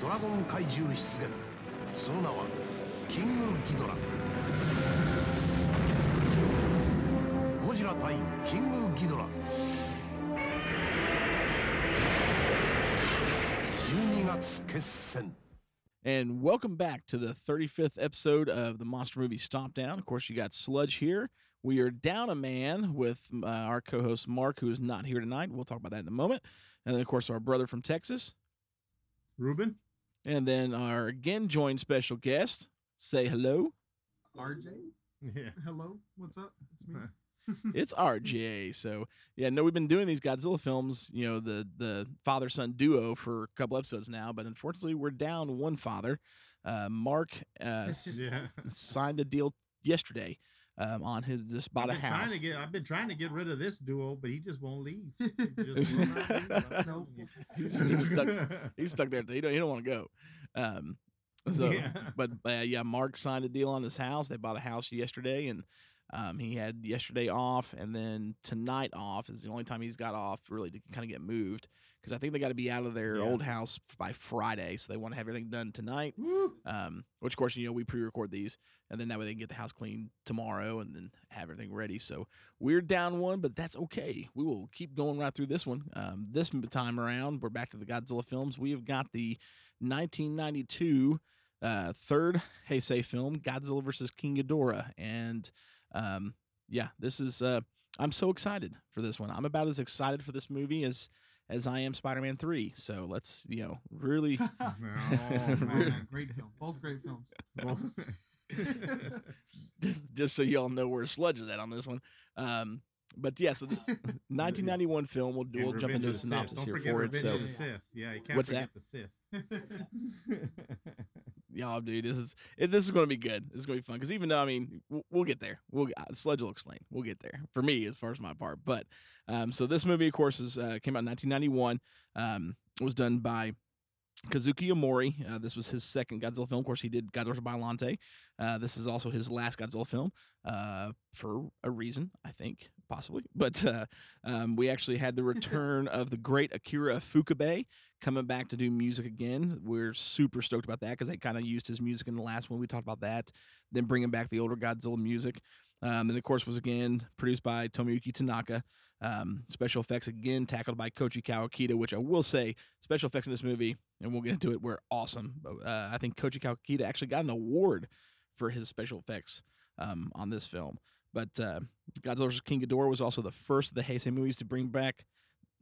ドラゴン怪獣出現」その名はキングギドラゴジラ対キングギドラ12月決戦 And welcome back to the 35th episode of the Monster Movie Stomp Down. Of course, you got Sludge here. We are down a man with uh, our co host Mark, who is not here tonight. We'll talk about that in a moment. And then, of course, our brother from Texas. Ruben? And then our again joined special guest. Say hello. RJ? Yeah. Hello? What's up? It's me. It's RJ. So, yeah, no, we've been doing these Godzilla films, you know, the, the father son duo for a couple episodes now, but unfortunately, we're down one father. Uh, Mark uh, Yeah. signed a deal yesterday um, on his just bought a been trying house. to get I've been trying to get rid of this duo, but he just won't leave. He just will not leave. I'm telling you. he's stuck. He's stuck there. He don't. He don't want to go. Um, so, Yeah. but uh, yeah, Mark signed a deal on his house. They bought a house yesterday, and um, he had yesterday off, and then tonight off is the only time he's got off really to kind of get moved because I think they got to be out of their Yeah. old house by Friday, so they want to have everything done tonight. Um, which of course you know we pre-record these, and then that way they can get the house clean tomorrow, and then have everything ready. So we're down one, but that's okay. We will keep going right through this one. Um, this time around, we're back to the Godzilla films. We have got the 1992 uh, third Heisei film, Godzilla versus King Ghidorah, and um, yeah, this is. Uh, I'm so excited for this one. I'm about as excited for this movie as as I am Spider-Man Three. So let's you know really. Oh, man. man, great film. Both great films. just, just so y'all know where Sludge is at on this one. Um, but yeah, so the 1991 film. We'll, we'll jump into a of the Sith. synopsis Don't here forget for it. So, of the Sith. Yeah, you can't What's forget that? the Sith. Y'all, dude, this is it, this is going to be good. This is going to be fun because even though I mean, we'll, we'll get there. We'll uh, Sludge will explain. We'll get there for me as far as my part. But um, so this movie, of course, is uh, came out in 1991. Um, was done by Kazuki Omori. Uh, this was his second Godzilla film. Of course, he did Godzilla Biollante. Uh, this is also his last Godzilla film uh, for a reason, I think, possibly. But uh, um, we actually had the return of the great Akira Ifukube coming back to do music again. We're super stoked about that because they kind of used his music in the last one. We talked about that. Then bringing back the older Godzilla music. Um, then, of course, was again produced by Tomoyuki Tanaka. Um, special effects again tackled by Koichi Kawakita, which I will say, special effects in this movie, and we'll get into it, were awesome. Uh, I think Koichi Kawakita actually got an award for his special effects um, on this film. But uh, Godzilla vs. King Ghidorah was also the first of the Heisei movies to bring back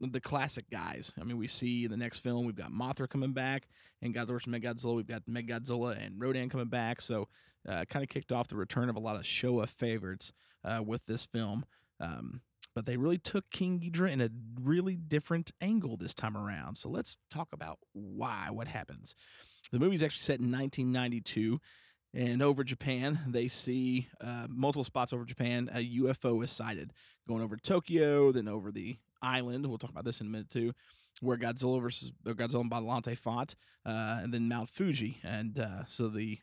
the classic guys. I mean, we see in the next film we've got Mothra coming back, and Godzilla vs. Mechagodzilla. We've got Mechagodzilla and Rodan coming back. So, uh, kind of kicked off the return of a lot of Showa favorites uh, with this film. Um, but they really took King Ghidorah in a really different angle this time around. So let's talk about why, what happens. The movie's actually set in 1992. And over Japan, they see uh, multiple spots over Japan. A UFO is sighted going over Tokyo, then over the island. We'll talk about this in a minute too, where Godzilla versus Godzilla and Biollante fought, uh, and then Mount Fuji. And uh, so the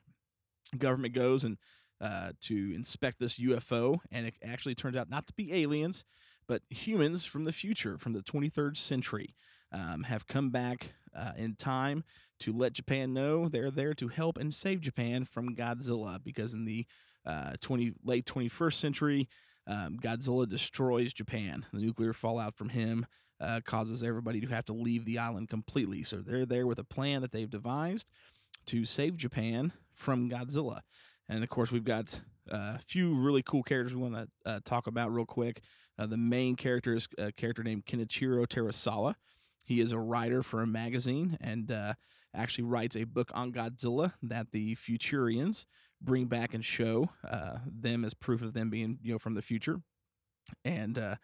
government goes and uh, to inspect this UFO, and it actually turns out not to be aliens, but humans from the future, from the 23rd century, um, have come back uh, in time to let Japan know they're there to help and save Japan from Godzilla. Because in the uh, 20 late 21st century, um, Godzilla destroys Japan. The nuclear fallout from him uh, causes everybody to have to leave the island completely. So they're there with a plan that they've devised to save Japan from Godzilla. And of course, we've got uh, a few really cool characters we want to uh, talk about real quick. Uh, the main character is a character named Kenichiro Terasawa. He is a writer for a magazine and uh, actually writes a book on Godzilla that the Futurians bring back and show uh, them as proof of them being you know from the future. And uh,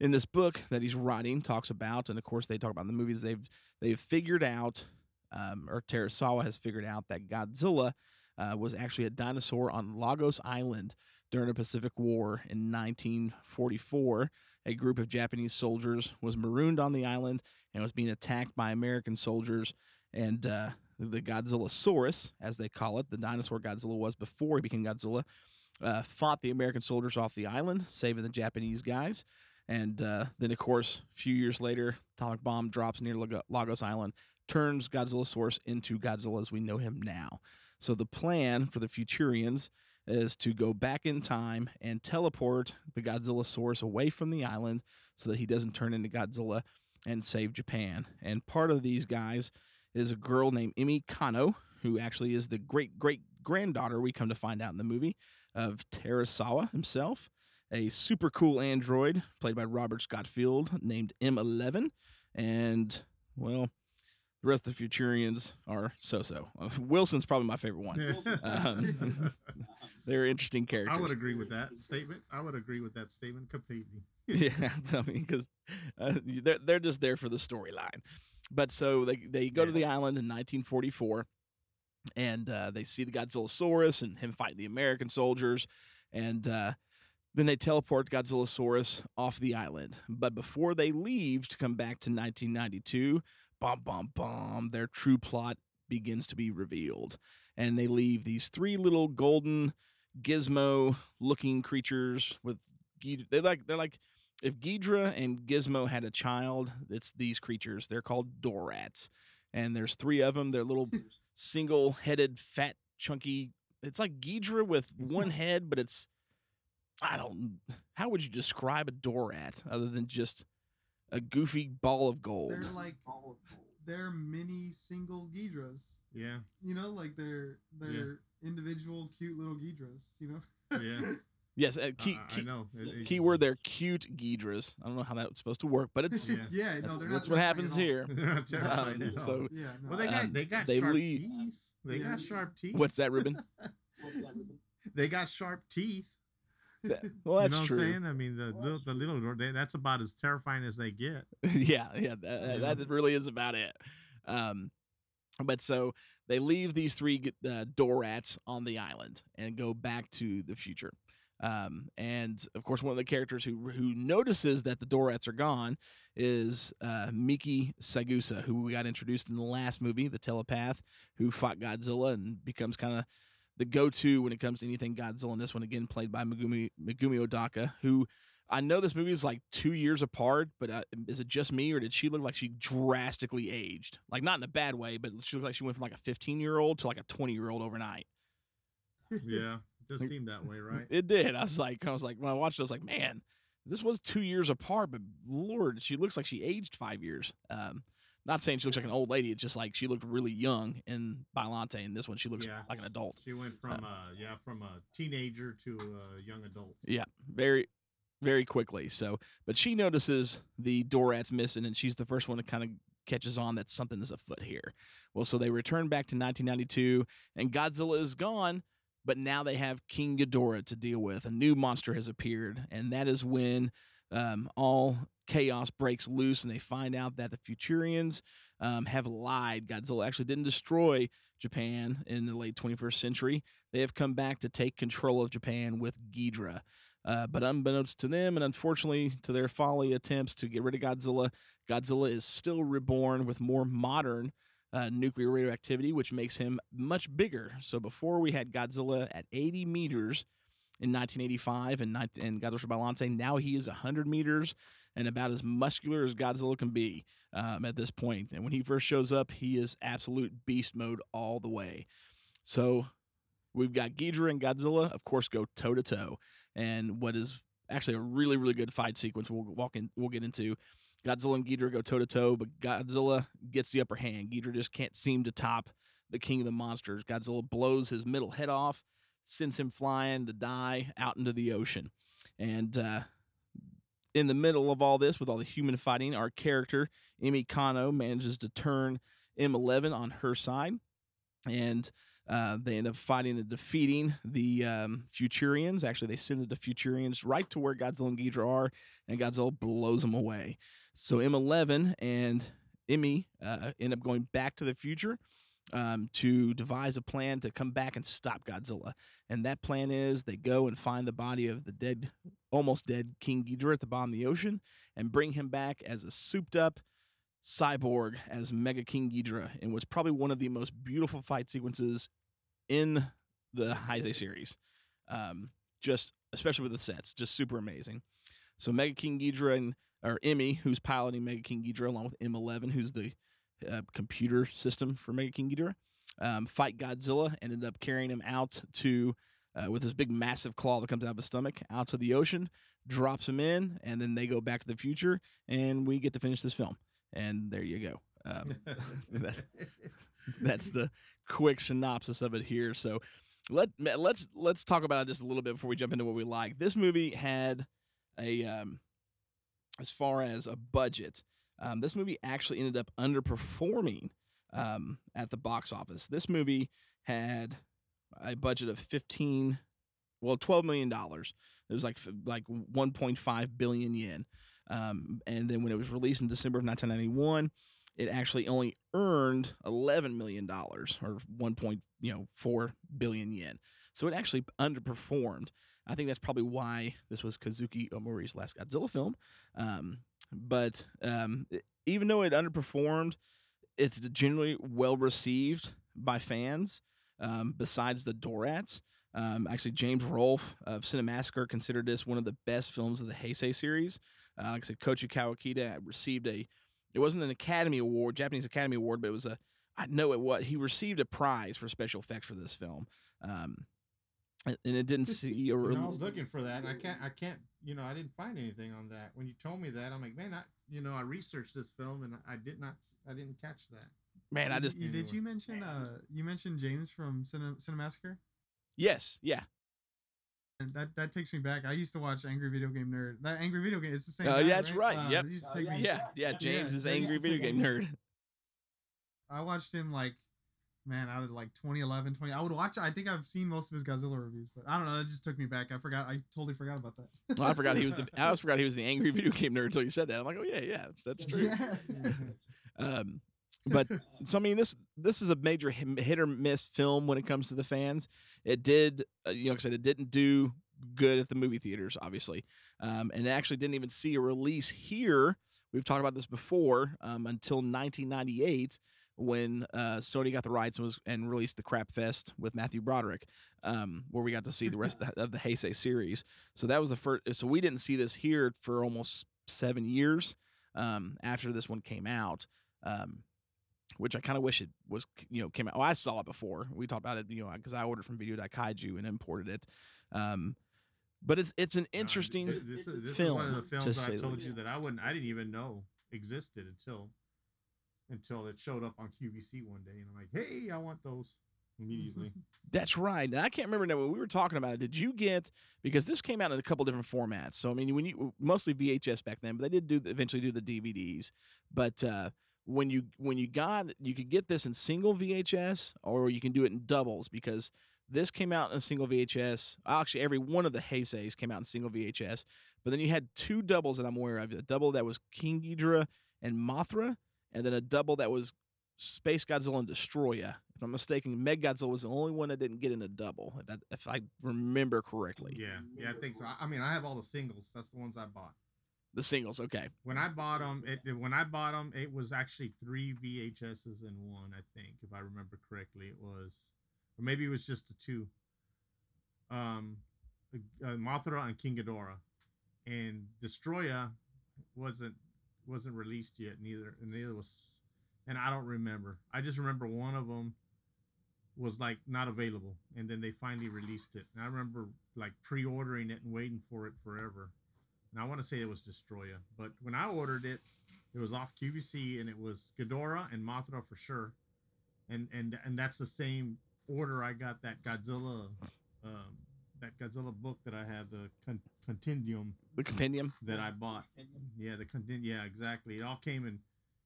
in this book that he's writing, talks about, and of course they talk about in the movies. They've they've figured out, um, or Terasawa has figured out that Godzilla uh, was actually a dinosaur on Lagos Island during the Pacific War in 1944. A group of Japanese soldiers was marooned on the island and was being attacked by American soldiers. And uh, the Godzillasaurus, as they call it, the dinosaur Godzilla was before he became Godzilla, uh, fought the American soldiers off the island, saving the Japanese guys. And uh, then, of course, a few years later, atomic bomb drops near Lago- Lagos Island, turns Godzilla Godzillasaurus into Godzilla as we know him now. So the plan for the Futurians is to go back in time and teleport the Godzilla Godzillasaurus away from the island so that he doesn't turn into Godzilla and save Japan. And part of these guys is a girl named Emmy Kano, who actually is the great great granddaughter, we come to find out in the movie, of Terasawa himself. A super cool android played by Robert Scott Field named M11. And, well, the rest of the Futurians are so so. Wilson's probably my favorite one. Um, they're interesting characters. I would agree with that statement. I would agree with that statement completely. yeah, I mean, because uh, they're they're just there for the storyline. But so they they go to the island in 1944, and uh, they see the Godzillasaurus and him fighting the American soldiers, and uh, then they teleport Godzillasaurus off the island. But before they leave to come back to 1992, bomb bomb bomb, their true plot begins to be revealed, and they leave these three little golden gizmo looking creatures with Ghid- they like they're like if Ghidra and Gizmo had a child, it's these creatures. They're called Dorats, and there's three of them. They're little single-headed, fat, chunky. It's like Ghidra with one head, but it's I don't. How would you describe a Dorat other than just a goofy ball of gold? They're like they're mini single Ghidras. Yeah, You know, like they're they're individual cute little Ghidras. You know. yeah. yes, uh, key, I- I key, know. It- it- keyword there, cute Ghidras. I don't know how that's supposed to work, but it's Yeah. yeah, no, that's, they're that's not what happens here. They're not terrifying Um, so Yeah, no. well, they got um, they got they sharp leave- teeth. They Yeah. got sharp teeth. What's that, Ruben? They got sharp teeth. That- well, that's you know true. what I'm saying? I mean, the little, the little they, that's about as terrifying as they get. yeah, yeah, that, Yeah. that really is about it. Um, but so they leave these three g- uh, Dorats on the island and go back to the future. Um, and of course, one of the characters who who notices that the Dorats are gone is uh, Miki Saegusa, who we got introduced in the last movie, the telepath, who fought Godzilla and becomes kind of the go-to when it comes to anything Godzilla. And this one again played by Megumi Megumi Odaka, who I know this movie is like two years apart, but uh, is it just me or did she look like she drastically aged? Like not in a bad way, but she looked like she went from like a 15 year old to like a 20 year old overnight. Yeah, it does seem that way, right? It did. I was like, I was like, when I watched it, I was like, man, this was two years apart, but Lord, she looks like she aged five years. Um, not saying she looks like an old lady. It's just like she looked really young in Biollante, and this one she looks Yeah. like an adult. She went from uh yeah from a teenager to a young adult. Yeah, very, very quickly. So, but she notices the Dorat's missing, and she's the first one to kind of catches on that something is afoot here. Well, so they return back to 1992, and Godzilla is gone, but now they have King Ghidorah to deal with. A new monster has appeared, and that is when um, all chaos breaks loose, and they find out that the Futurians um, have lied. Godzilla actually didn't destroy Japan in the late 21st century. They have come back to take control of Japan with Ghidra. Uh, but unbeknownst to them, and unfortunately to their folly attempts to get rid of Godzilla, Godzilla is still reborn with more modern uh, nuclear radioactivity, which makes him much bigger. So before we had Godzilla at 80 meters in 1985 and, 19, and Godzilla Biollante, now he is 100 meters and about as muscular as Godzilla can be um, at this point. And when he first shows up, he is absolute beast mode all the way. So we've got Ghidorah and Godzilla, of course, go toe to toe, and what is actually a really really good fight sequence. We'll walk in. We'll get into. Godzilla and Ghidorah go toe to toe, but Godzilla gets the upper hand. Ghidorah just can't seem to top the king of the monsters. Godzilla blows his middle head off, sends him flying to die out into the ocean. And uh, in the middle of all this, with all the human fighting, our character, Emi Kano, manages to turn M11 on her side. And uh, they end up fighting and defeating the um, Futurians. Actually, they send the Futurians right to where Godzilla and Ghidra are, and Godzilla blows them away. So M11 and Emmy uh, end up going back to the future um, to devise a plan to come back and stop Godzilla. And that plan is they go and find the body of the dead, almost dead King Ghidorah at the bottom of the ocean and bring him back as a souped up cyborg as Mega King Ghidorah in what's probably one of the most beautiful fight sequences in the Heisei series. Um, just especially with the sets, just super amazing. So Mega King Ghidorah and or Emmy, who's piloting Mega King Ghidorah, along with M11, who's the uh, computer system for Mega King Ghidorah, um, fight Godzilla. Ended up carrying him out to uh, with this big massive claw that comes out of his stomach out to the ocean, drops him in, and then they go back to the future, and we get to finish this film. And there you go. Um, that, that's the quick synopsis of it here. So let let's let's talk about it just a little bit before we jump into what we like. This movie had a um, as far as a budget, um, this movie actually ended up underperforming um, at the box office. This movie had a budget of 15 well 12 million dollars it was like like 1.5 billion yen um, and then when it was released in december of 1991 it actually only earned 11 million dollars or 1. Point, you know 4 billion yen so it actually underperformed i think that's probably why this was kazuki omori's last godzilla film um, but um, even though it underperformed it's generally well received by fans um, besides the Dorats. Um, actually, James Rolfe of Cinemassacre considered this one of the best films of the Heisei series. Uh, like I said, Koichi Kawakita received a, it wasn't an Academy Award, Japanese Academy Award, but it was a, I know it was, he received a prize for special effects for this film. Um, and it didn't see a I was looking for that, and I can't, I can't, you know, I didn't find anything on that. When you told me that, I'm like, man, I, you know, I researched this film, and I did not, I didn't catch that. Man, I just You, did you mention uh you mentioned James from Cine, Cinemassacre? yes, yeah. And that that takes me back. I used to watch Angry Video Game Nerd. That Angry Video Game, it's the same. Oh, guy, yeah, that's right. Uh, Yep. it used to take me- Yeah, yeah, James is angry video game nerd. I watched him like, man, out of like 2011, 20. I would watch. I think I've seen most of his Godzilla reviews, but I don't know. It just took me back. I forgot. I totally forgot about that. Well, I forgot he was the. I always forgot he was the angry video game nerd until you said that. I'm like, oh yeah, yeah, that's true. yeah. Um, but so I mean, this this is a major hit or miss film when it comes to the fans. It did, uh, you know, like I said, it didn't do good at the movie theaters, obviously, um, and it actually didn't even see a release here. We've talked about this before um, until 1998 when uh, Sony got the rights and was and released the Crap Fest with Matthew Broderick, um, where we got to see the rest of the, of the Heisei series. So that was the first. So we didn't see this here for almost seven years um, after this one came out. Um, which I kind of wish it was, you know, came out. Oh, I saw it before. We talked about it, you know, because I ordered from Video Kaiju and imported it. Um, but it's it's an interesting th- This, is- this film, is one of the films that I told you that I wouldn't, I didn't even know existed until, until it showed up on QVC one day, and I'm like, hey, I want those immediately. That's right. And I can't remember now when we were talking about it. Did you get because this came out in a couple different formats? So I mean, when you mostly VHS back then, but they did do eventually do the DVDs. But uh, when you when you got you could get this in single VHS or you can do it in doubles because this came out in a single VHS. Actually, every one of the Heiseis came out in single VHS. But then you had two doubles that I'm aware of. A double that was King Ghidorah and Mothra, and then a double that was Space Godzilla and Destroya. If I'm mistaken, Meg Godzilla was the only one that didn't get in a double, if, that, if I remember correctly. yeah, yeah, I think so. I- I mean, I have all the singles. That's the ones I bought. The singles, okay. When I bought them, it it- when I bought them, it was actually three VHSs in one. I think, if I remember correctly, it was, or maybe it was just the two. Um, uh, Mothra and King Ghidorah, and Destroya wasn't wasn't released yet. Neither, and neither was, and I don't remember. I just remember one of them was like not available, and then they finally released it. And I remember like pre-ordering it and waiting for it forever. And I want to say it was Destroya, but when I ordered it, it was off QVC, and it was Ghidorah and Mothra for sure, and and and that's the same order I got that Godzilla um, that Godzilla book that I have, the con- Continuum The compendium. that I bought. Yeah, the content. Yeah, exactly. It all came in.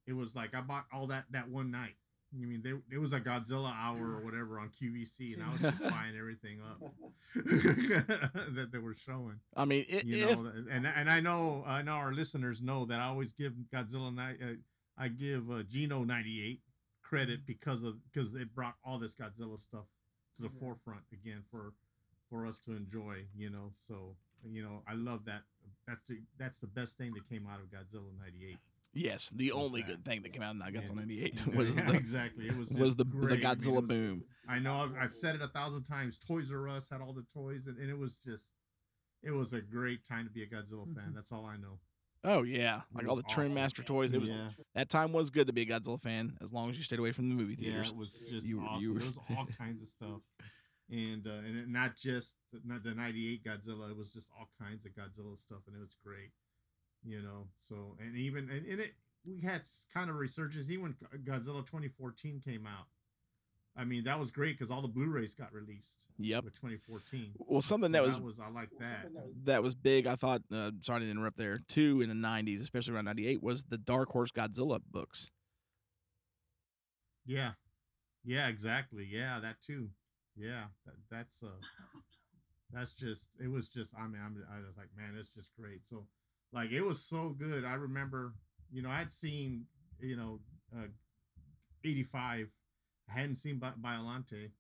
It was like I bought all that that one night. I mean, there it was a Godzilla hour or whatever on QVC, and I was just buying everything up that they were showing. I mean, i You if know, and and I know I know our listeners know that I always give Godzilla ni- uh, I give uh, GINO ninety eight credit because of because it brought all this Godzilla stuff to the Yeah. forefront again for for us to enjoy. You know, so you know I love that. That's the that's the best thing that came out of Godzilla ninety eight. yes, the only that. good thing that came out of Godzilla Yeah. ninety eight was Yeah, the, exactly. It was was just the the great. I mean, Godzilla was- boom. I know I've, I've said it a thousand times. Toys R Us had all the toys, and, and it was just, it was a great time to be a Godzilla fan. Mm-hmm. That's all I know. Oh yeah, like all the Trim awesome. Master toys. It was yeah, that time was good to be a Godzilla fan as long as you stayed away from the movie theaters. yeah, theaters. it was just You- awesome. you were- There was all kinds of stuff, and uh, and it, not just the, not the '98 Godzilla. It was just all kinds of Godzilla stuff, and it was great. You know, so and even and, and it we had kind of resurgence even when Godzilla 2014 came out. I mean, that was great because all the Blu-rays got released Yep. with 2014. Well, something So that was I like that. that was big. I thought. Uh, sorry to interrupt there. Too in the '90s, especially around '98, was the Dark Horse Godzilla books. Yeah, yeah, exactly. Yeah, that too. Yeah, that, that's uh, that's just it was just. I mean, I'm, I was like, man, it's just great. So, like, it was so good. I remember, you know, I'd seen, you know, uh, '85. I hadn't seen Bi- Biollante,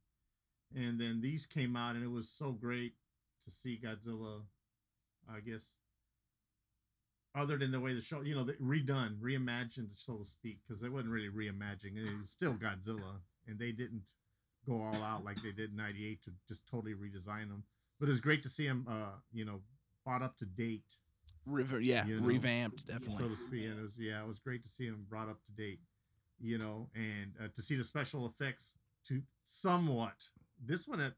and then these came out, and it was so great to see Godzilla. I guess other than the way the show, you know, the, redone, reimagined, so to speak, because it wasn't really reimagining. It was still Godzilla, and they didn't go all out like they did in '98 to just totally redesign them. But it's great to see them, uh, you know, brought up to date, River, yeah, You know, revamped definitely. so to speak. And it was, yeah, it was great to see them brought up to date, you know, and uh, to see the special effects to somewhat. This one, at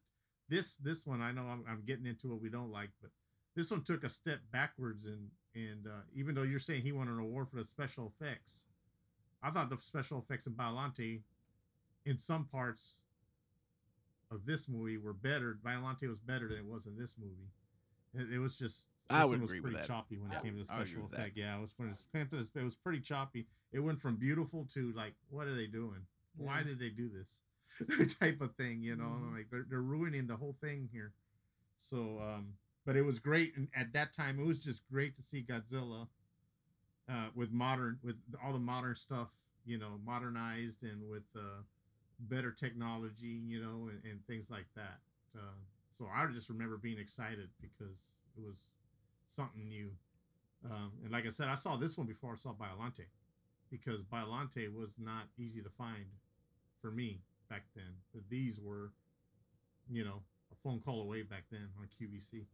this this one, I know I'm, I'm getting into what we don't like, but this one took a step backwards, and and uh, even though you're saying he won an award for the special effects, I thought the special effects in Biollante, in some parts of this movie, were better. Biollante was better than it was in this movie. It, it was just. I would one was agree with pretty that. choppy when Yeah, it came to the would agree special effect. Yeah, it was when it came to this, it was pretty choppy. It went from beautiful to like, what are they doing? Why did they do this? type of thing, you know. Mhm. Like they're, they're ruining the whole thing here. So, um, but it was great, and at that time, it was just great to see Godzilla uh, with modern, with all the modern stuff, you know, modernized and with uh, better technology, you know, and, and things like that. Uh, so I just remember being excited because it was something new. Um, and like I said, I saw this one before I saw Biollante because Biollante was not easy to find for me back then. But these were, you know, a phone call away back then on QVC.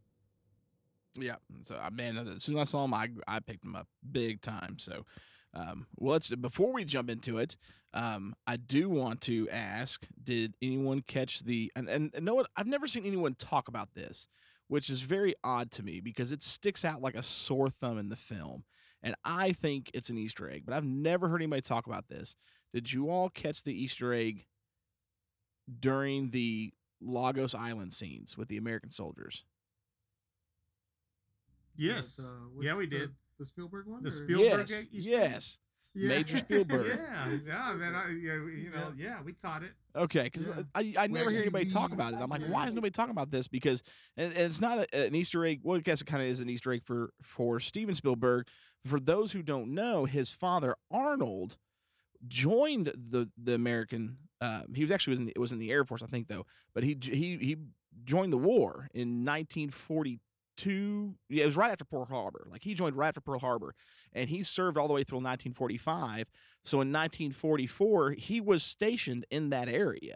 Yeah. So I man, as soon as I saw them, I I picked them up big time. So, um, well, let's before we jump into it, um, I do want to ask: Did anyone catch the and and, and know what? I've never seen anyone talk about this, which is very odd to me because it sticks out like a sore thumb in the film, and I think it's an Easter egg, but I've never heard anybody talk about this. Did you all catch the Easter egg during the Lagos Island scenes with the American soldiers? Yes. The- yeah, we the- did. The Spielberg one. The or- Spielberg yes, egg Easter egg? yes. Major Spielberg. yeah, yeah, man. I, yeah, you know, yeah, we caught it. Okay, because Yeah. I, I never hear actually anybody talk about it. I'm like, yeah. why is nobody talking about this? Because and, and it's not a, an Easter egg. Well, I guess it kind of is an Easter egg for for Steven Spielberg. For those who don't know, his father Arnold joined the the American. Uh, he was actually was in the, was in the Air Force, I think, though. But he he he joined the war in 1942. Yeah, it was right after Pearl Harbor. Like he joined right after Pearl Harbor, and he served all the way through 1945. So in 1944, he was stationed in that area.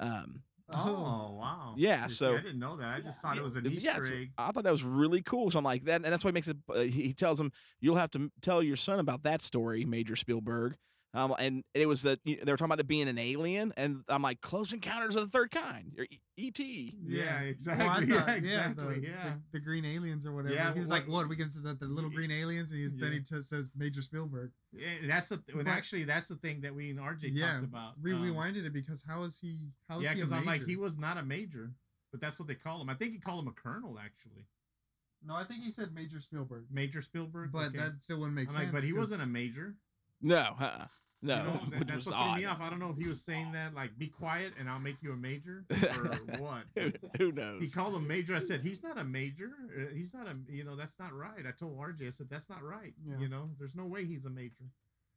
Um, Oh, wow. Yeah, You see, so- I didn't know that. I just thought it was an Yeah, Easter so egg. I thought that was really cool. So I'm like that, and that's why it makes it. Uh, he he tells him you'll have to tell your son about that story, Major Spielberg. Um, and it was that they were talking about it being an alien, and I'm like, Close Encounters of the Third Kind, or E- E.T. Yeah, Well, I exactly. thought- yeah, exactly. the, Yeah. The, the green aliens or whatever. Yeah, he was what- like, "What? We get into the, the little green aliens?" And he's, then he t- says Major Spielberg. Yeah, and that's the when But- actually that's the thing that we and RJ yeah, talked about. we um, rewinded it because how is he? How is yeah, he? because because I'm like he was not a major. but that's what they call him. I think he called him a colonel actually, No, I think he said Major Spielberg, Major Spielberg. but Okay. that still wouldn't make I'm sense. like, but he wasn't a major. No, uh-uh. No, You know, that- which that's was what threw odd. me off. I don't know if he was saying that like, be quiet and I'll make you a major or what. who, who knows? He called him major. I said he's not a major. Uh, He's not a. You know that's not right. I told RJ. I said that's not right. Yeah. You know, there's no way he's a major.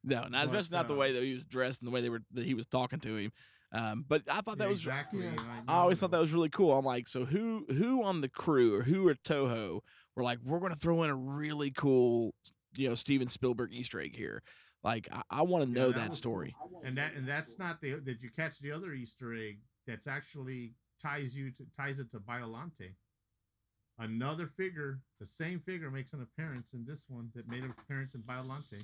no, not but, especially not the uh, way that he was dressed and the way they were that he was talking to him. Um, but I thought that Yeah, was exactly. yeah. like, I always no, thought that was really cool. I'm like, so who who on the crew or who at Toho were like, we're gonna throw in a really cool, you know, Steven Spielberg Easter egg here. Like, I, I want to Yeah, know that that was story. and that and that's not the. Did you catch the other Easter egg? That's actually ties you to ties it to Biollante. Another figure, the same figure makes an appearance in this one that made an appearance in Biollante.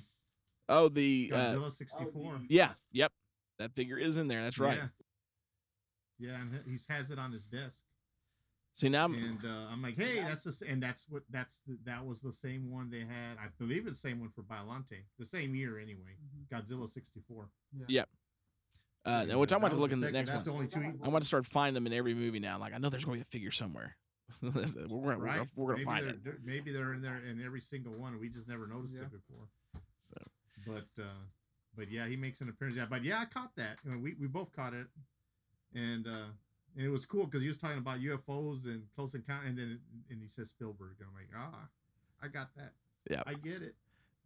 Oh, the uh, Godzilla sixty four. yeah, yep, that figure is in there. That's right. Yeah. Yeah, and he has it on his desk. See now, I'm, and uh, I'm like, hey, that's the and that's what that's the, that was the same one they had. I believe it's the same one for Biollante, the same year anyway. Mhm. Godzilla '64. Yeah. uh, now, which I'm going to look in the next That's one. the only two. I'm going to start finding them in every movie now. Like I know there's going to be a figure somewhere. we're going to we're right? gonna, we're gonna maybe find they're, it. they're- Maybe they're in there in every single one. We just never noticed Yeah. it before. So. But uh, but yeah, he makes an appearance. Yeah, but yeah, I caught that. You know, we we both caught it, and uh, and it was cool because he was talking about UFOs and close encounter, and then and he says Spielberg. I'm like, ah, I got that. Yeah. I get it.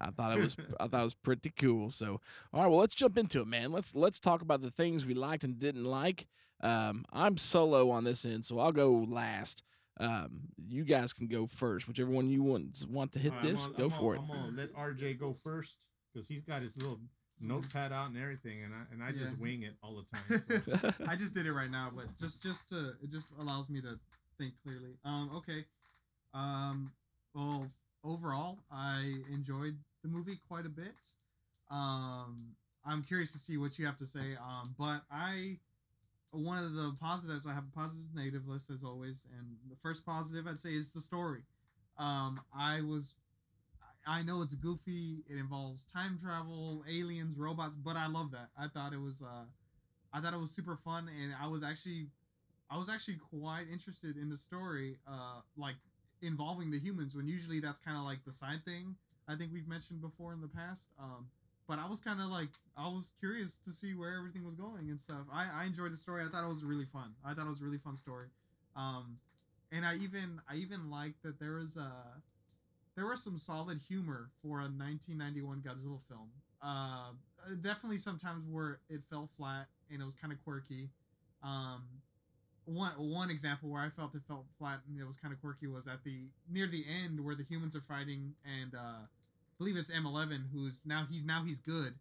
I thought it was I thought it was pretty cool. So, all right, well, let's jump into it, man. Let's let's talk about the things we liked and didn't like. Um, I'm solo on this end, so I'll go last. Um, you guys can go first, whichever one you want want to hit right, this. gonna- go I'm for gonna, I'm gonna let RJ go first because he's got his little notepad out and everything, and I and I just wing it all the time. so. I just did it right now, but just just to it just allows me to think clearly. Um, okay. Um, well, overall, I enjoyed the movie quite a bit. Um, I'm curious to see what you have to say. Um, but I one of the positives I have a positive negative list as always, and the first positive I'd say is the story. Um, I was I know it's goofy. It involves time travel, aliens, robots, but I love that. I thought it was uh I thought it was super fun, and I was actually, I was actually quite interested in the story, uh, like involving the humans. When usually that's kind of like the side thing. I think we've mentioned before in the past. Um, but I was kind of like, I was curious to see where everything was going and stuff. I, I enjoyed the story. I thought it was really fun. I thought it was a really fun story. Um, and I even, I even liked that there was a, there was some solid humor for a 1991 Godzilla film. Uh, definitely sometimes where it fell flat and it was kind of quirky. Um, one one example where I felt it felt flat and it was kind of quirky was at the near the end where the humans are fighting and uh, I believe it's M11 who's now he's now he's good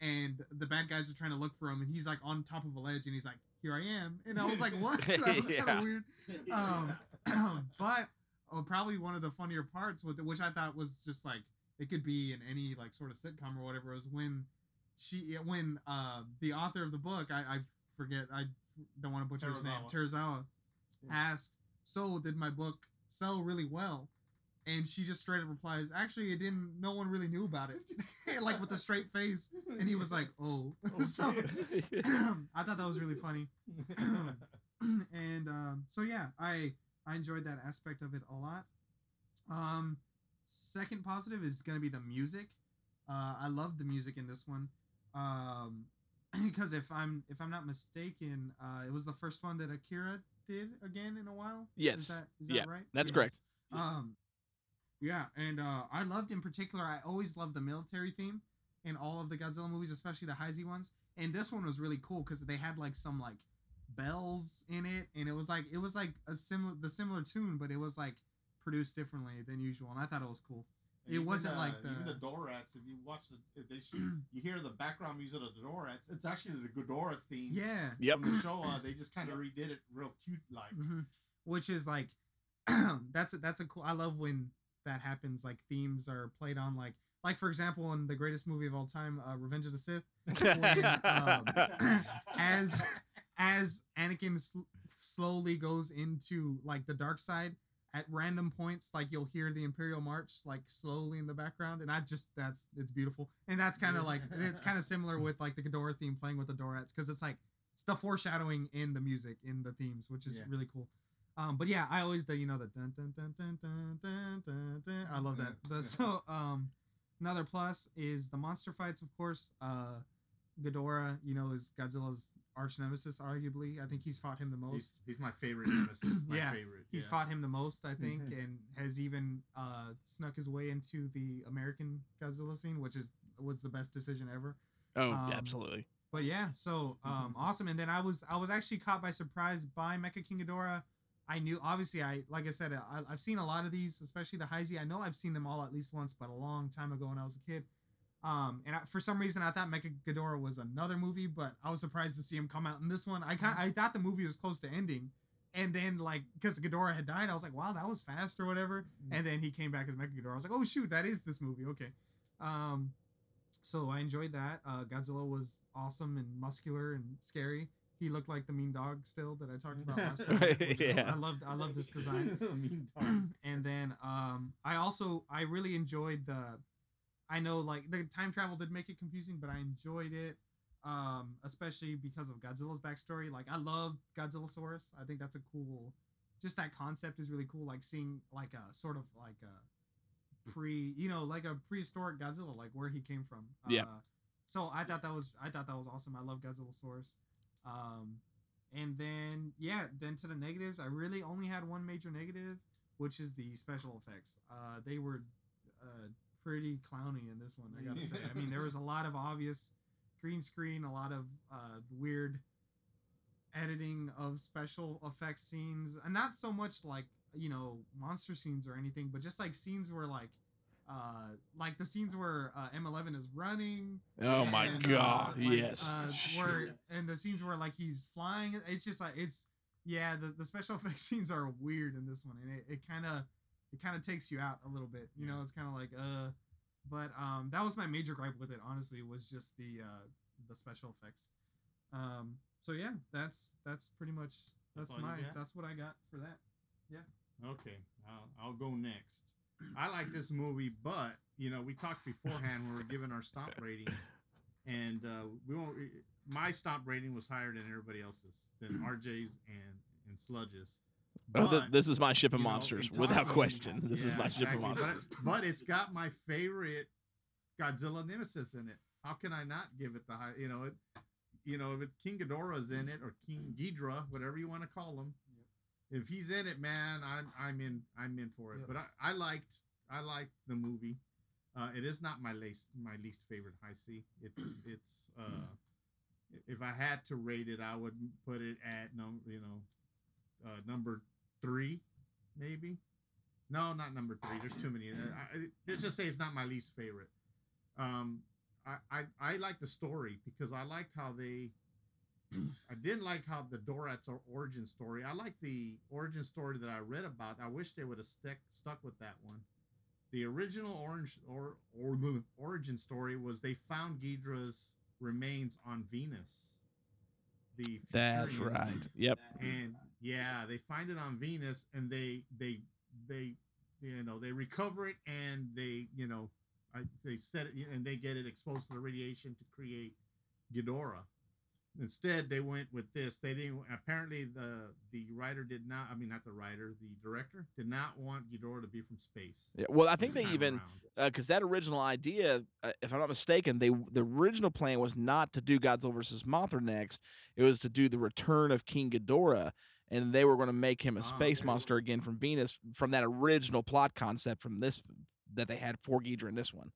and the bad guys are trying to look for him and he's like on top of a ledge and he's like here I am and I was like what that was kind of weird um, but oh, probably one of the funnier parts with which I thought was just like it could be in any like sort of sitcom or whatever was when she when uh the author of the book I, I forget I don't want to butcher his name Teruzawa asked so did my book sell really well? And she just straight up replies actually it didn't no one really knew about it. Like with a straight face. And he was like oh. So I thought that was really funny. And um, so yeah, I I enjoyed that aspect of it a lot. Um, second positive is gonna be the music. Uh, I love the music in this one. Um, because if I'm if I'm not mistaken, uh, it was the first one that Akira did again in a while. Yes. is that is Yeah, that right? That's Yeah. correct. Um, yeah, and uh, I loved in particular. I always loved the military theme in all of the Godzilla movies, especially the Heisei ones. And this one was really cool because they had like some like bells in it, and it was like it was like a similar the similar tune, but it was like produced differently than usual, and I thought it was cool. It Even, wasn't uh, like the- even the Dorats. If you watch the, if they shoot, you hear the background music of the Dorats. It's actually the Ghidorah theme. Yeah, Yep. From the show, uh, they just kind of redid it real cute, like. hmm which is like that's a, that's a cool. I love when that happens. Like themes are played on like like for example in the greatest movie of all time, uh, Revenge of the Sith. when, um, as as Anakin sl- slowly goes into like the dark side at random points like you'll hear the imperial march like slowly in the background and I just that's it's beautiful and that's kind of like it's kind of similar with like the Ghidorah theme playing with the Dorats because it's like it's the foreshadowing in the music in the themes which is Yeah. really cool Um, but yeah, I always the you know the dun dun dun dun dun dun dun. dun. I love that. The, so um, another plus is the monster fights, of course. Uh, Ghidorah, you know, is Godzilla's arch nemesis. Arguably, I think he's fought him the most. He's, he's my favorite nemesis. My Yeah, favorite. He's yeah. fought him the most, I think, and has even uh, snuck his way into the American Godzilla scene, which is was the best decision ever. Oh, Um, absolutely. But yeah, so um, awesome. And then I was I was actually caught by surprise by Mecha King Ghidorah. I knew obviously I like I said I, I've seen a lot of these, especially the Heisei. I know I've seen them all at least once, but a long time ago when I was a kid. Um, and I, for some reason I thought Mecha Ghidorah was another movie, but I was surprised to see him come out in this one. I kind I thought the movie was close to ending, and then like because Ghidorah had died, I was like, wow, that was fast or whatever. And then he came back as Mecha Ghidorah. I was like, oh shoot, that is this movie. Okay. Um, so I enjoyed that. Uh, Godzilla was awesome and muscular and scary. He looked like the mean dog still that I talked about last time. Right, which was- I loved I loved this design. mean dog. and then um, I also I really enjoyed the. I know like the time travel did make it confusing, but I enjoyed it. Um, especially because of Godzilla's backstory. Like I love Godzillasaurus. I think that's a cool. Just that concept is really cool. Like seeing like a sort of like a pre, you know, like a prehistoric Godzilla, like where he came from. Yeah. Uh, so I thought that was I thought that was awesome. I love Godzillasaurus. Um, and then yeah, then to the negatives, I really only had one major negative, which is the special effects. Uh, they were uh, pretty clowny in this one. I gotta say. I mean, there was a lot of obvious green screen, a lot of uh, weird editing of special effects scenes, and not so much like you know monster scenes or anything, but just like scenes where like. Uh, like the scenes where uh, M11 is running, Oh my and, uh, god, like, yes. Uh, where and the scenes where like he's flying, it's just like it's yeah. The, the special effects scenes are weird in this one, and it, it kind of it kind of takes you out a little bit. You know, it's kind of like uh, but um, that was my major gripe with it. Honestly, was just the uh the special effects. Um, so yeah, that's that's pretty much That's that's, my that's what I got for that. Yeah. Okay, I'll, I'll go next. I like this movie, but you know, we talked beforehand when we were giving our stop ratings, and uh, we won't. My stop rating was higher than everybody else's, than RJ's and and Sludge's. Oh, th- this is my ship of you know, monsters, without question. This is Yeah, my ship of monsters. But, but it's got my favorite Godzilla nemesis in it. How can I not give it the high? You know, it. You know, if it, King Ghidorah's in it or King Ghidra, whatever you want to call him, if he's in it, man, I'm I'm in I'm in for it. Yep. But I, I liked I liked the movie. Uh, it is not my least my least favorite Heisei. It's it's uh, if I had to rate it, I would put it at no you know uh, number three, maybe. No, not number three. There's too many. Uh, I, let's just say it's not my least favorite. Um, I, I I like the story because I liked how they. I didn't like how the Dorats or origin story. I like the origin story that I read about. I wish they would have stuck stuck with that one. The original orange or or the origin story was they found Ghidra's remains on Venus. The That's right. Yep. and yeah they find it on venus and they they they you know they recover it and they you know I, they set it and they get it exposed to the radiation to create Ghidorah. Instead, they went with this. They didn't. Apparently, the the writer did not. I mean, not the writer. The director did not want Ghidorah to be from space. Yeah, well, I think they even because that original idea, uh, if I'm not mistaken, they the original plan was not to do Godzilla versus Mothra next. It was to do the return of King Ghidorah, and they were going to make him a Ah, space okay. monster again from Venus from that original plot concept from this that they had for Ghidra in this one.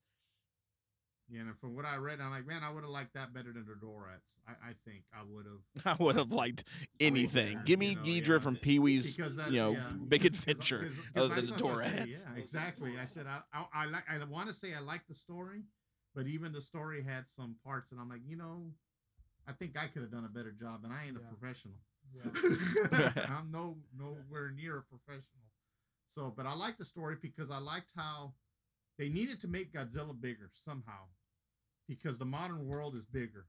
Yeah, and from what I read, I'm like, man, I would have liked that better than the Dorats. I, I think I would have. I would have liked anything. better, Give me you know, Ghidra yeah, from Pee Wee's, you know, yeah, Big because- 'cause- Adventure, 'cause- 'cause other than the what said, Dorats. Yeah, exactly. I said I, I, I like I want to say I like the story, but even the story had some parts, and I'm like, you know, I think I could have done a better job, and I ain't Yeah. a professional. Yeah. I'm no nowhere near a professional. So, but I like the story because I liked how they needed to make Godzilla bigger somehow, because the modern world is bigger.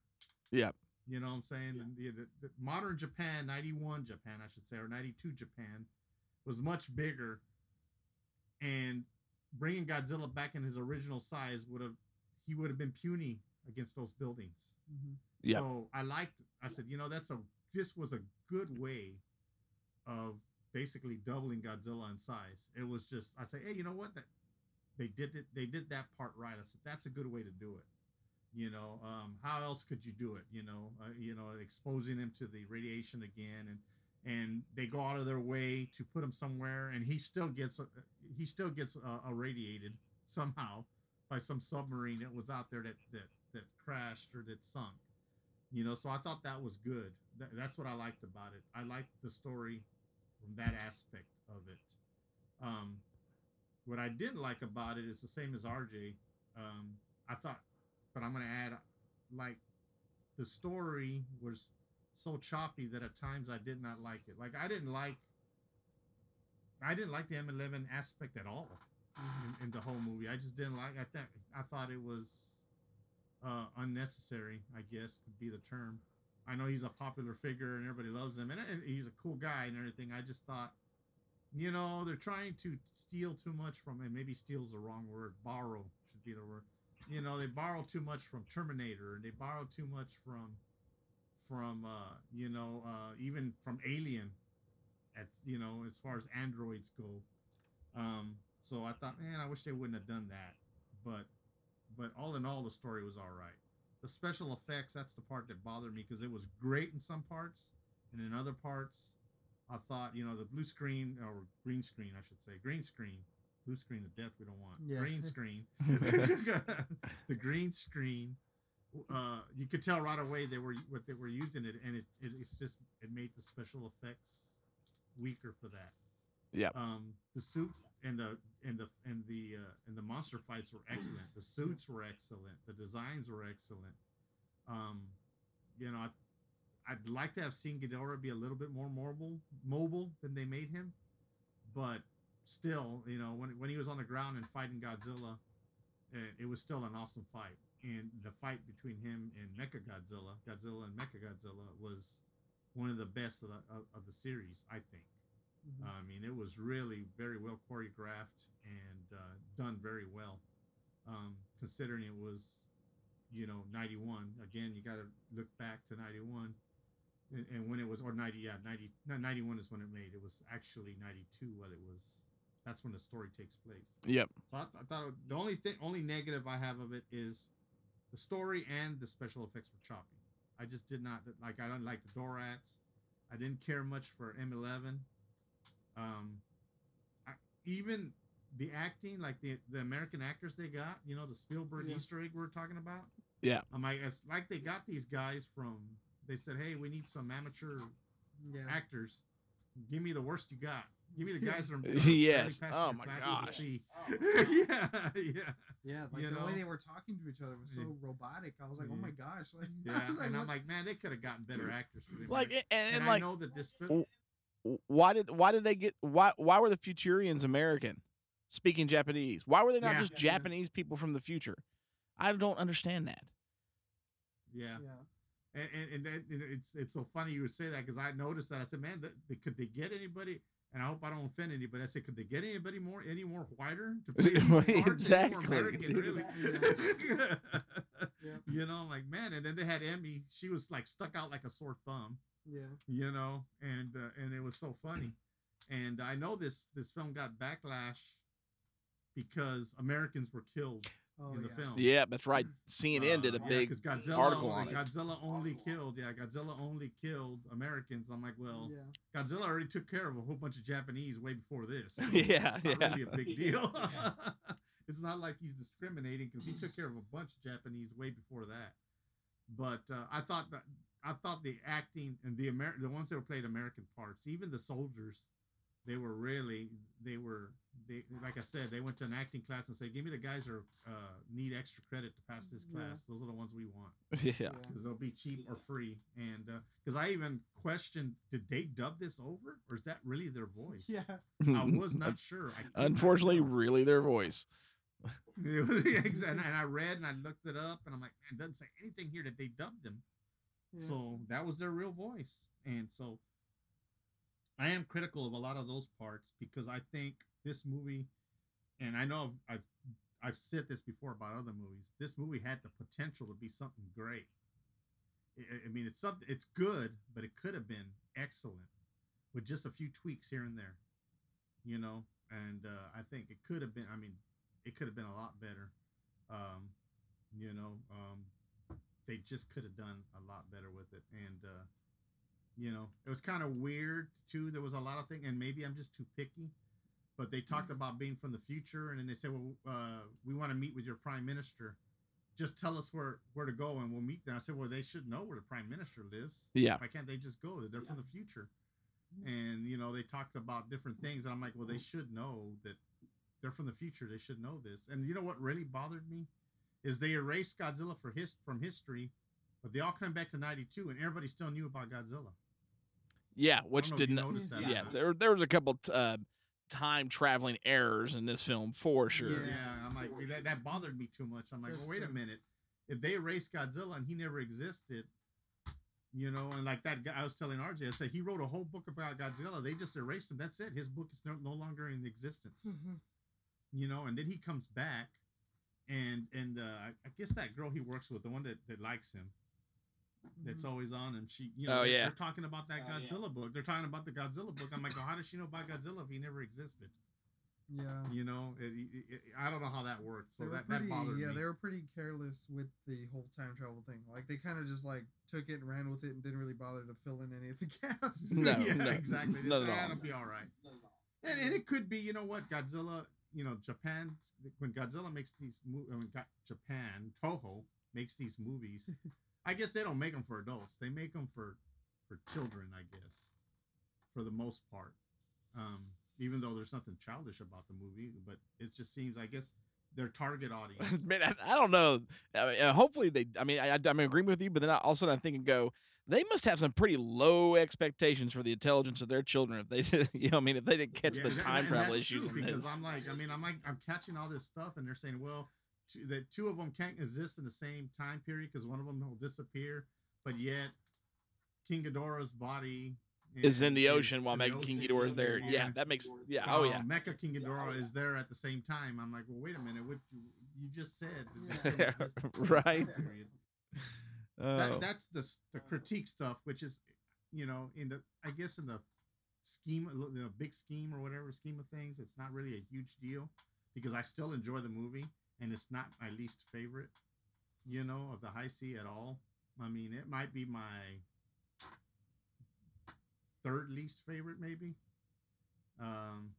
Yeah. You know what I'm saying? And The, the, the modern Japan, 91 Japan, I should say, or 92 Japan, was much bigger. And bringing Godzilla back in his original size would have, he would have been puny against those buildings. Mhm. Yep. So I liked, I said, you know, that's a, this was a good way of basically doubling Godzilla in size. It was just I say, hey, you know what? That they did it. They did that part right. I said that's a good way to do it. You know, um, how else could you do it? You know, uh, you know, exposing him to the radiation again, and and they go out of their way to put him somewhere, and he still gets uh, he still gets uh, irradiated somehow by some submarine that was out there that that that crashed or that sunk. You know, so I thought that was good. That, that's what I liked about it. I liked the story from that aspect of it. Um, what I didn't like about it is the same as RJ. Um, I thought, but I'm gonna add, like, the story was so choppy that at times I did not like it. Like I didn't like, I didn't like the M11 aspect at all in, in the whole movie. I just didn't like. I think I thought it was uh, unnecessary. I guess could be the term. I know he's a popular figure and everybody loves him, and, and he's a cool guy and everything. I just thought, you know, they're trying to steal too much from, and maybe steal's the wrong word. Borrow should be the word. You know, they borrow too much from Terminator, and they borrow too much from, from uh, you know, uh, even from Alien. At you know, as far as androids go, um, so I thought, man, I wish they wouldn't have done that. But, but all in all, the story was all right the special effects that's the part that bothered me because it was great in some parts and in other parts i thought you know the blue screen or green screen i should say green screen blue screen of death we don't want Yeah. green screen. The green screen uh you could tell right away they were what they were using it and it, it it's just it made the special effects weaker for that. Yeah. Um the suit and the and the and the uh, and the monster fights were excellent. The suits were excellent. The designs were excellent. Um you know I, i'd like to have seen Ghidorah be a little bit more mobile mobile than they made him. But still you know when, when he was on the ground and fighting godzilla it, it was still an awesome fight. And the fight between him and mecha godzilla godzilla and mecha godzilla was one of the best of the, of, of the series i think Mhm. I mean, it was really very well choreographed and uh, done very well. Um, considering it was, you know, 91. Again, you got to look back to 91. And, and when it was, or 90, yeah, 90, no, 91 is when it made. It was actually 92 when it was, that's when the story takes place. Yep. So I, th- I thought it- the only thing, only negative I have of it is the story and the special effects were choppy. I just did not like. I don't like the Dorats. I didn't care much for M11. Um, I, even the acting, like the the American actors they got, you know, the Spielberg Yeah. Easter egg we are talking about. Yeah. I'm like, it's like they got these guys from. They said, hey, we need some amateur Yeah. actors. Give me the worst you got. Give me the guys that are, that are Yes. Oh my gosh. Oh. yeah, yeah. Yeah, like You the way they were talking to each other was so Yeah. robotic. I was like, oh my gosh! Like, Yeah, like, and I'm like, man, they could have gotten better actors for the Like American- and, and, and, I like know that this film, w- why did why did they get why why were the Futurians American speaking Japanese? Why were they not Yeah. just Yeah. Japanese people from the future? I don't understand that. yeah, yeah, and and, and, it's it's so funny you would say that because I noticed that I said, man, th- they, could they get anybody? And I hope I don't offend anybody. I said, could they get anybody more any more whiter to play these parts? More Exactly, American, really? Yeah. You know, like man, and then they had Emmy. She was like stuck out like a sore thumb. Yeah. you know, and uh, and it was so funny. And I know this this film got backlash because Americans were killed Oh in the yeah. film. Yeah, that's right. CNN did a Uh, yeah, big 'cause Godzilla article only, on it. Godzilla only killed, yeah, Godzilla only killed Americans. I'm like, well, yeah. Godzilla already took care of a whole bunch of Japanese way before this. so Yeah, it's not yeah. really a big deal. it's not like he's discriminating because he took care of a bunch of Japanese way before that. But uh, I thought that I thought the acting and the Amer- the ones that were played American parts, even the soldiers, they were really they were they like I said they went to an acting class and said, give me the guys who uh, need extra credit to pass this Yeah. class. Those are the ones we want yeah. because they'll be cheap or free. And because I even questioned, did they dub this over or is that really their voice? Yeah. I was not sure. I could not Unfortunately, really their voice. Exactly. and I read and I looked it up, and I'm like, man, it doesn't say anything here that they dubbed them. So that was their real voice, and so I am critical of a lot of those parts because I think this movie, and I know I've I've, I've said this before about other movies. This movie had the potential to be something great. I, I- I mean, it's something. It's good, but it could have been excellent. with just a few tweaks here and there, you know. And uh, I think it could have been. I mean, it could have been a lot better. Um, you know, um, they just could have done a lot better with it. And uh, you know, it was kind of weird too. There was a lot of things, and maybe I'm just too picky. But they talked about being from the future, and then they said, "Well, uh, we want to meet with your prime minister. Just tell us where where to go, and we'll meet there." I said, "Well, they should know where the prime minister lives. Yeah. Why can't they just go? They're from the future." And you know, they talked about different things, and I'm like, "Well, they should know that they're from the future. They should know this." And you know what really bothered me is they erased Godzilla for his from history, but they all come back to '92, and everybody still knew about Godzilla. Yeah, which know if you did not. noticed that Yeah, there there was a couple uh, time traveling errors in this film for sure. Yeah, I'm like that, that bothered me too much. I'm like, well, wait a minute. If they erased Godzilla and he never existed, you know, and like that guy I was telling RJ, I said he wrote a whole book about Godzilla. They just erased him. That's it. His book is no, no longer in existence. you know, and then he comes back, and and uh, I, I guess that girl he works with, the one that, that likes him, that's always on him. She, you know, Oh, they're, yeah. they're talking about that Oh, yeah. Godzilla book. They're talking about the Godzilla book. I'm like, well, how does she know about Godzilla if he never existed? Yeah. You know, it, it, it- I don't know how that works. So that, pretty, that bothered yeah, me. they were pretty careless with the whole time travel thing. Like they kind of just like took it and ran with it and didn't really bother to fill in any of the gaps. No, yeah, no, exactly. not It's, at "Ah, all. It'll be all right. And, and it could be, you know what, Godzilla. You know, Japan when Godzilla makes these mo- uh, when Ga- Japan Toho makes these movies. I guess they don't make them for adults. They make them for for children. I guess for the most part. Um, even though there's nothing childish about the movie, but it just seems, I guess, their target audience. Man, I, I don't know. I mean, uh, hopefully they. I mean, I, I'm agreeing with you, but then I also I think and go. They must have some pretty low expectations for the intelligence of their children if they, did, you know, I mean, if they didn't catch Yeah, the time travel issues. because. I'm like, I mean, I'm like, I'm catching all this stuff, and they're saying, well, two, that two of them can't exist in the same time period because one of them will disappear, but yet King Ghidorah's body is in the ocean while Mecha King Ghidorah is there. yeah. Yeah, that makes. Yeah. Oh yeah. Mecha King Ghidorah is there at the same time. I'm like, well, wait a minute, what you, you just said? that they couldn't exist at the same Right. Oh. that, that's the the critique stuff, which is, you know, in the I guess in the scheme, the big scheme or whatever scheme of things, it's not really a huge deal because I still enjoy the movie and it's not my least favorite, you know, of the Heisei at all. I mean, it might be my third least favorite, maybe. Um,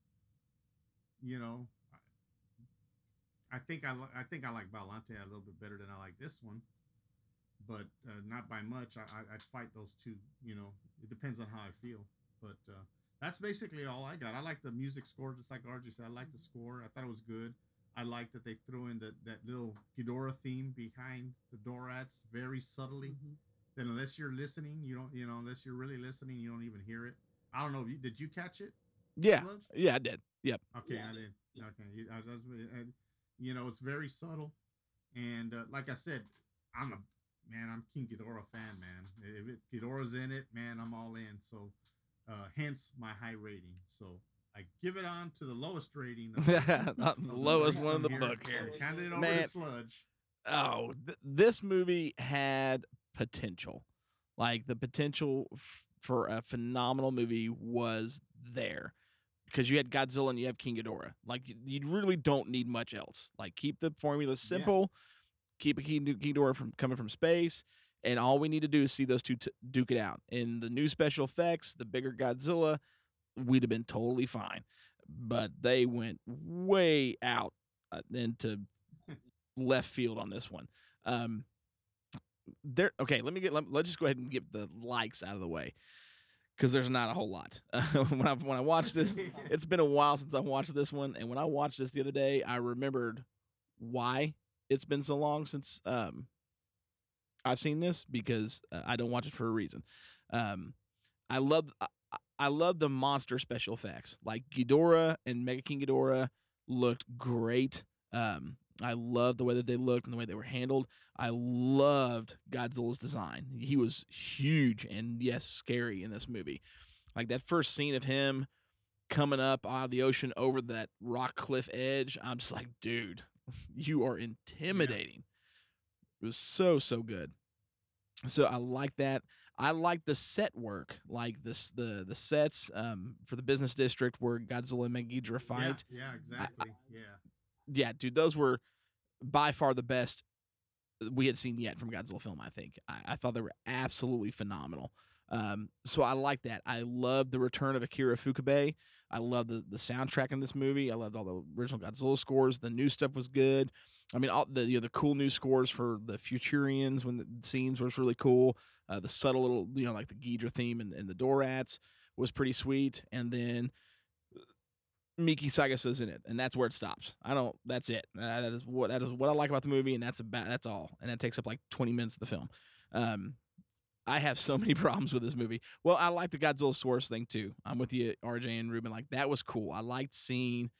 you know, I, I think I I think I like Biollante a little bit better than I like this one but uh, not by much. I, I I'd fight those two. You know, it depends on how I feel. But uh, that's basically all I got. I like the music score, just like RJ said. I like the score. I thought it was good. I like that they threw in that that little Ghidorah theme behind the Dorats very subtly. Then unless you're listening, you don't. You know, unless you're really listening, you don't even hear it. I don't know. You, did you catch it? yeah. Sludge? Yeah, I did. Yep. Okay, Yeah, I I did. Okay, you, I, that's what- you know, it's very subtle, and uh, like I said, I'm a man. I'm King Ghidorah fan, man. If it, Ghidorah's in it, man, I'm all in. So, uh, hence my high rating. So I give it on to the lowest rating. of- Not the lowest one in the threesome book here. I'm it over Man. to Sludge. oh, th- this movie had potential. Like the potential f- for a phenomenal movie was there because you had Godzilla and you have King Ghidorah. Like you really don't need much else. Like keep the formula simple, keep a key, King Ghidorah from coming from space, and all we need to do is see those two t- duke it out. In the new special effects, the bigger Godzilla, we'd have been totally fine. But they went way out uh, into left field on this one. Um, there. Okay, let me get. Let, let's just go ahead and get the likes out of the way because there's not a whole lot. when I when I watched this, it's been a while since I watched this one, and when I watched this the other day, I remembered why it's been so long since um I've seen this because uh, I don't watch it for a reason. Um, I love I, I- love the monster special effects. Like Ghidorah and Mega King Ghidorah looked great. Um, I loved the way that they looked and the way they were handled. I loved Godzilla's design. He was huge and yes, scary in this movie. Like that first scene of him coming up out of the ocean over that rock cliff edge. I'm just like, dude, you are intimidating. It was so so good. So I like that. I like the set work, like this the the sets um, for the business district where Godzilla and Meghidra fight. Yeah, yeah exactly. yeah. Yeah, dude, those were by far the best we had seen yet from Godzilla film. I think I, I thought they were absolutely phenomenal. Um, so I like that. I love the return of Akira Ifukube. I love the the soundtrack in this movie. I loved all the original Godzilla scores. The new stuff was good. I mean, all the you know the cool new scores for the Futurians when the scenes was really cool. Uh, the subtle little you know like the Ghidra theme and, and the Dorats was pretty sweet. And then Miki Saegusa's in it, and that's where it stops. I don't. That's it. Uh, that is what that is what I like about the movie, and that's about that's all. And that takes up like twenty minutes of the film. Um, I have so many problems with this movie. Well, I like the Godzillasaurus thing too. I'm with you, RJ and Ruben. Like that was cool. I liked seeing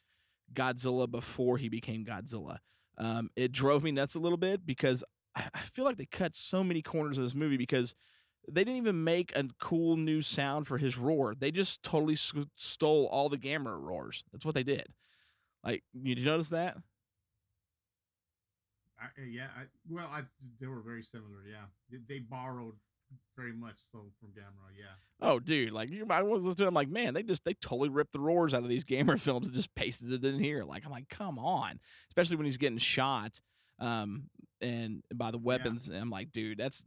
Godzilla before he became Godzilla. Um, it drove me nuts a little bit because I feel like they cut so many corners of this movie because they didn't even make a cool new sound for his roar. They just totally stole all the Gamera roars. That's what they did. Like, did you notice that? I, yeah, I, well, I they were very similar. Yeah, they borrowed very much so from Gamera. Yeah, Oh, dude, like you I was listening I'm like, man, they just they totally ripped the roars out of these Gamera films and just pasted it in here. Like, I'm like, come on. Especially when he's getting shot um and by the weapons. And I'm like, dude, that's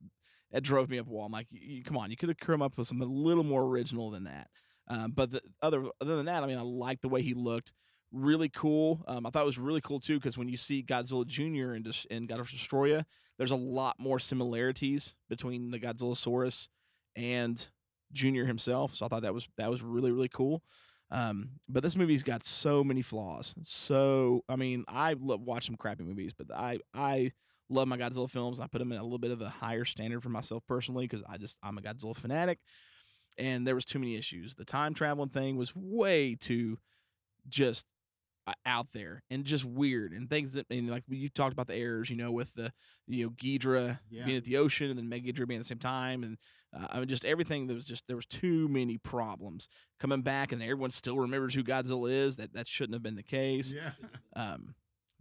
that drove me up a wall. I'm like, you, come on, you could have come up with something a little more original than that. Um, but the other other than that, I mean, I like the way he looked. Really cool. Um, I thought it was really cool too because when you see Godzilla Jr. and Des- and Godzilla Destoroyah, there's a lot more similarities between the Godzillasaurus and Junior himself. So I thought that was that was really really cool. Um, but this movie's got so many flaws. So I mean, I love watch some crappy movies, but I I love my Godzilla films. I put them in a little bit of a higher standard for myself personally because I just I'm a Godzilla fanatic, and there was too many issues. The time traveling thing was way too just out there and just weird and things that and like you talked about the errors, you know, with the you know Ghidra Yeah. being at the ocean and then Meghidra being at the same time and uh, I mean, just everything that was just there was too many problems coming back, and everyone still remembers who Godzilla is. That that shouldn't have been the case. yeah. Um,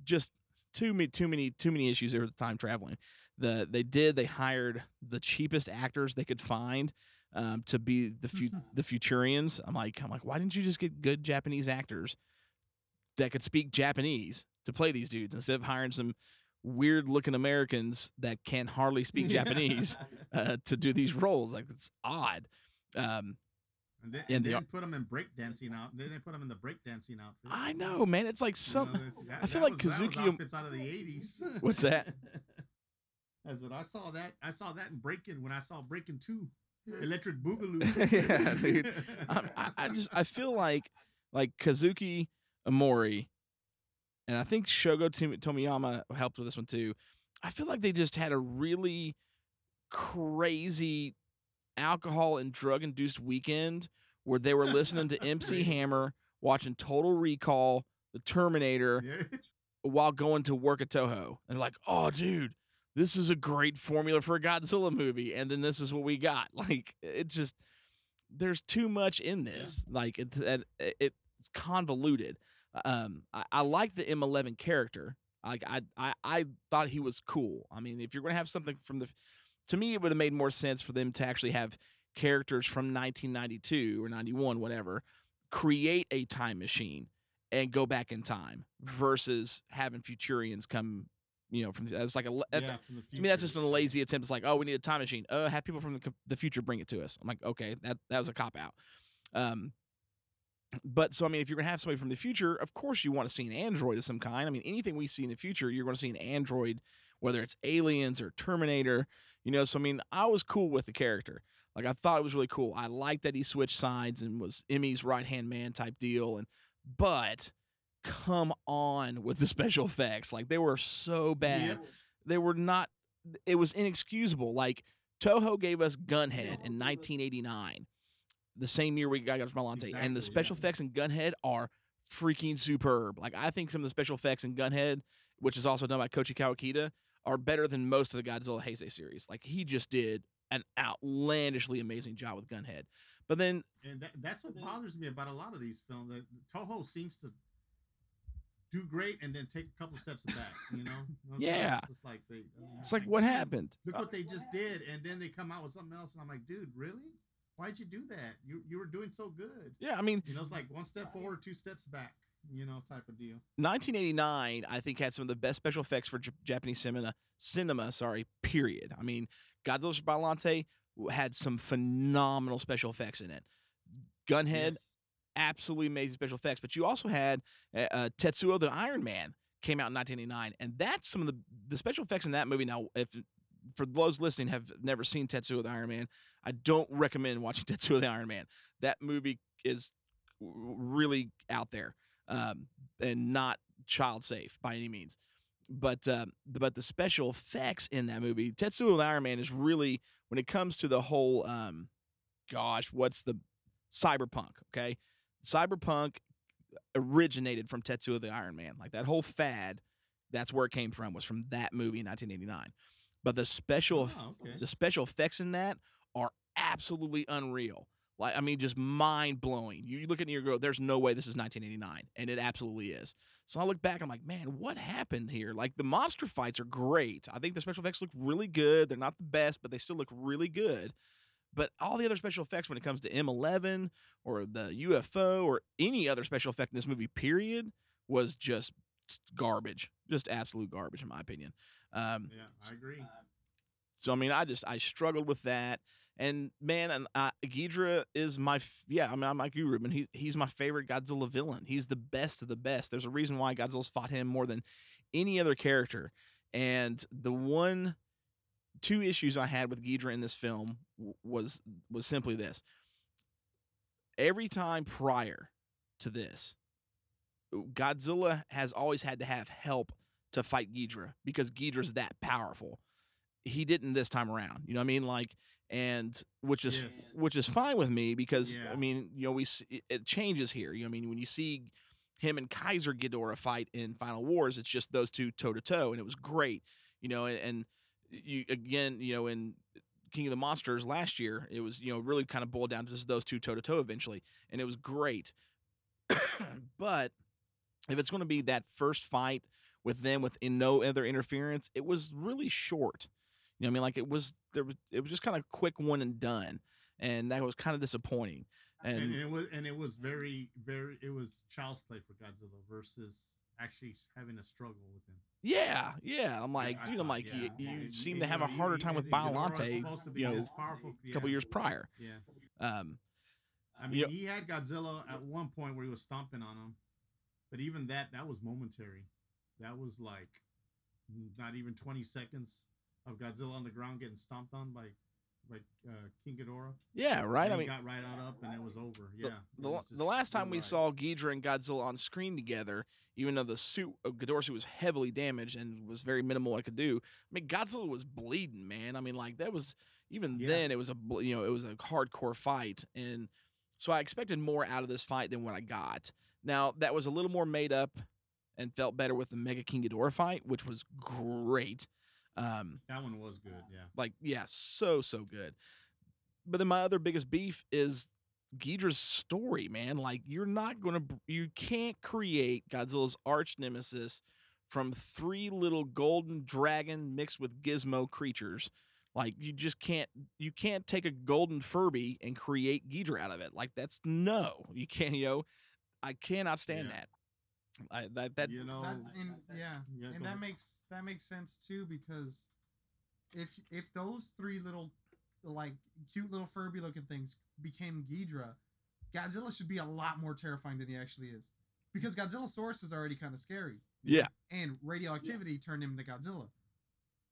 just too many, too many, too many issues there with the time traveling. The they did they hired the cheapest actors they could find um, to be the fu- the Futurians. I'm like I'm like, why didn't you just get good Japanese actors that could speak Japanese to play these dudes instead of hiring some weird looking Americans that can hardly speak Japanese uh, to do these roles. Like it's odd. Um, And then, and the- then put them in breakdancing out. Then they put them in the breakdancing outfit. I know, man. It's like You some. know, that- I feel like was- Kazuki- outfits out of the eighties. What's that? I said I saw that. I saw that in Breaking when I saw Breaking Two, Electric Boogaloo. Yeah, dude. I, I just I feel like like Kazuki Omori, and I think Shogo Tomiyama helped with this one too. I feel like they just had a really crazy alcohol and drug induced weekend where they were listening to MC Hammer, watching Total Recall, The Terminator, Yeah. while going to work at Toho. And like, oh, dude, this is a great formula for a Godzilla movie. And then this is what we got. Like, it just, there's too much in this. Like, it, it, it, it's convoluted. Um, I, I like the M11 character. Like, I, I, I thought he was cool. I mean, if you're going to have something from the, to me, it would have made more sense for them to actually have characters from 1992 or 91, whatever, create a time machine and go back in time versus having Futurians come, you know, from it's like a Yeah, from the to me that's just a lazy attempt. It's like, oh, we need a time machine. Uh, have people from the, the future bring it to us. I'm like, okay, that that was a cop out. Um, but so I mean, if you're gonna have somebody from the future, of course you want to see an android of some kind. I mean, anything we see in the future, you're going to see an android, whether it's aliens or Terminator. You know, so I mean, I was cool with the character. Like I thought it was really cool. I liked that he switched sides and was Emmy's right hand man type deal. And but come on with the special effects. Like they were so bad. Yep. They were not it was inexcusable. Like Toho gave us Gunhead in 1989, the same year we got Biollante, and the special yeah. effects in Gunhead are freaking superb. Like I think some of the special effects in Gunhead, which is also done by Koichi Kawakita, are better than most of the Godzilla Heisei series. Like he just did an outlandishly amazing job with Gunhead. But then and that, that's what bothers me about a lot of these films. That Toho seems to do great and then take a couple steps back. You know? You know, so Yeah. It's just like they. Mean, It's like what happened? Look uh, what they just did, and then they come out with something else, and I'm like, dude, really? Why'd you do that? You you were doing so good. Yeah, I mean, You know, it's like one step forward, two steps back. You know, type of deal. 1989, I think had some of the best special effects for J- Japanese cinema. Cinema, sorry. Period. I mean, Godzilla vs. Biollante had some phenomenal special effects in it. Gunhead, Yes. absolutely amazing special effects. But you also had uh, uh, Tetsuo the Iron Man came out in 1989, and that's some of the the special effects in that movie. Now, if for those listening have never seen Tetsuo the Iron Man, I don't recommend watching Tetsuo the Iron Man. That movie is really out there um, and not child safe by any means. But um, but the special effects in that movie, Tetsuo the Iron Man is really when it comes to the whole um, gosh, what's the cyberpunk? Okay, cyberpunk originated from Tetsuo the Iron Man. Like that whole fad, that's where it came from. Was from that movie in 1989. But the special Oh, okay. the special effects in that are absolutely unreal. Like I mean, just mind blowing. You, you look at it and you go, "There's no way this is 1989," and it absolutely is. So I look back, I'm like, man, what happened here? Like the monster fights are great. I think the special effects look really good. They're not the best, but they still look really good. But all the other special effects, when it comes to M11 or the UFO or any other special effect in this movie, period, was just garbage. Just absolute garbage, in my opinion. Um, Yeah, I agree. so I mean, I just I struggled with that, and man, and uh, Ghidra is my f- yeah. I mean, I'm like you, Ruben. He's he's my favorite Godzilla villain. He's the best of the best. There's a reason why Godzilla's fought him more than any other character. And the one, two issues I had with Ghidra in this film w- was was simply this. Every time prior to this, Godzilla has always had to have help to fight Ghidra because Ghidra's that powerful he didn't this time around. You know what I mean? Like, and which is Yes. which is fine with me because Yeah. I mean, you know, we it, it changes here. You know, what I mean, when you see him and Kaiser Ghidorah fight in Final Wars, it's just those two toe to toe, and it was great. You know, and, and you again, you know, in King of the Monsters last year, it was you know really kind of boiled down to just those two toe to toe eventually, and it was great. but if it's going to be that first fight with them with in no other interference, it was really short. You know, what I mean, like it was there was it was just kind of quick one and done, and that was kind of disappointing. And, And, and it was and it was very very it was child's play for Godzilla versus actually having a struggle with him. yeah, yeah, I'm like, I dude, I'm like, yeah. you, you And- seem to have a harder time with and Ghidorah's Biollante, supposed to be you know, powerful a couple years prior. Yeah. Um, I mean, Yeah. he had Godzilla at one point where he was stomping on him, but even that that was momentary. That was like not even twenty seconds of Godzilla on the ground getting stomped on by by uh, King Ghidorah. yeah, right. And I mean, got right out up and it was over. Yeah. the, the last time we life. saw Ghidra and Godzilla on screen together, even though the suit, of Ghidorah suit was heavily damaged and was very minimal I could do. I mean, Godzilla was bleeding, man. I mean, like that was even Yeah. then it was a you know it was a hardcore fight, and so I expected more out of this fight than what I got. Now that was a little more made up and felt better with the Mega King Ghidorah fight, which was great. Um, that one was good. Yeah. like yeah, so so good. But then my other biggest beef is Ghidra's story, man. Like you're not going to you can't create Godzilla's arch nemesis from three little golden dragon mixed with gizmo creatures. Like you just can't you can't take a golden Furby and create Ghidra out of it. Like that's no. You can't, you know. I cannot stand Yeah. that. I that that you know. That, and yeah, Yeah, and that ahead. makes that makes sense too because if if those three little like cute little Furby looking things became Ghidra, Godzilla should be a lot more terrifying than he actually is. Because Godzillasaurus is already kind of scary, yeah. and radioactivity turned him into Godzilla.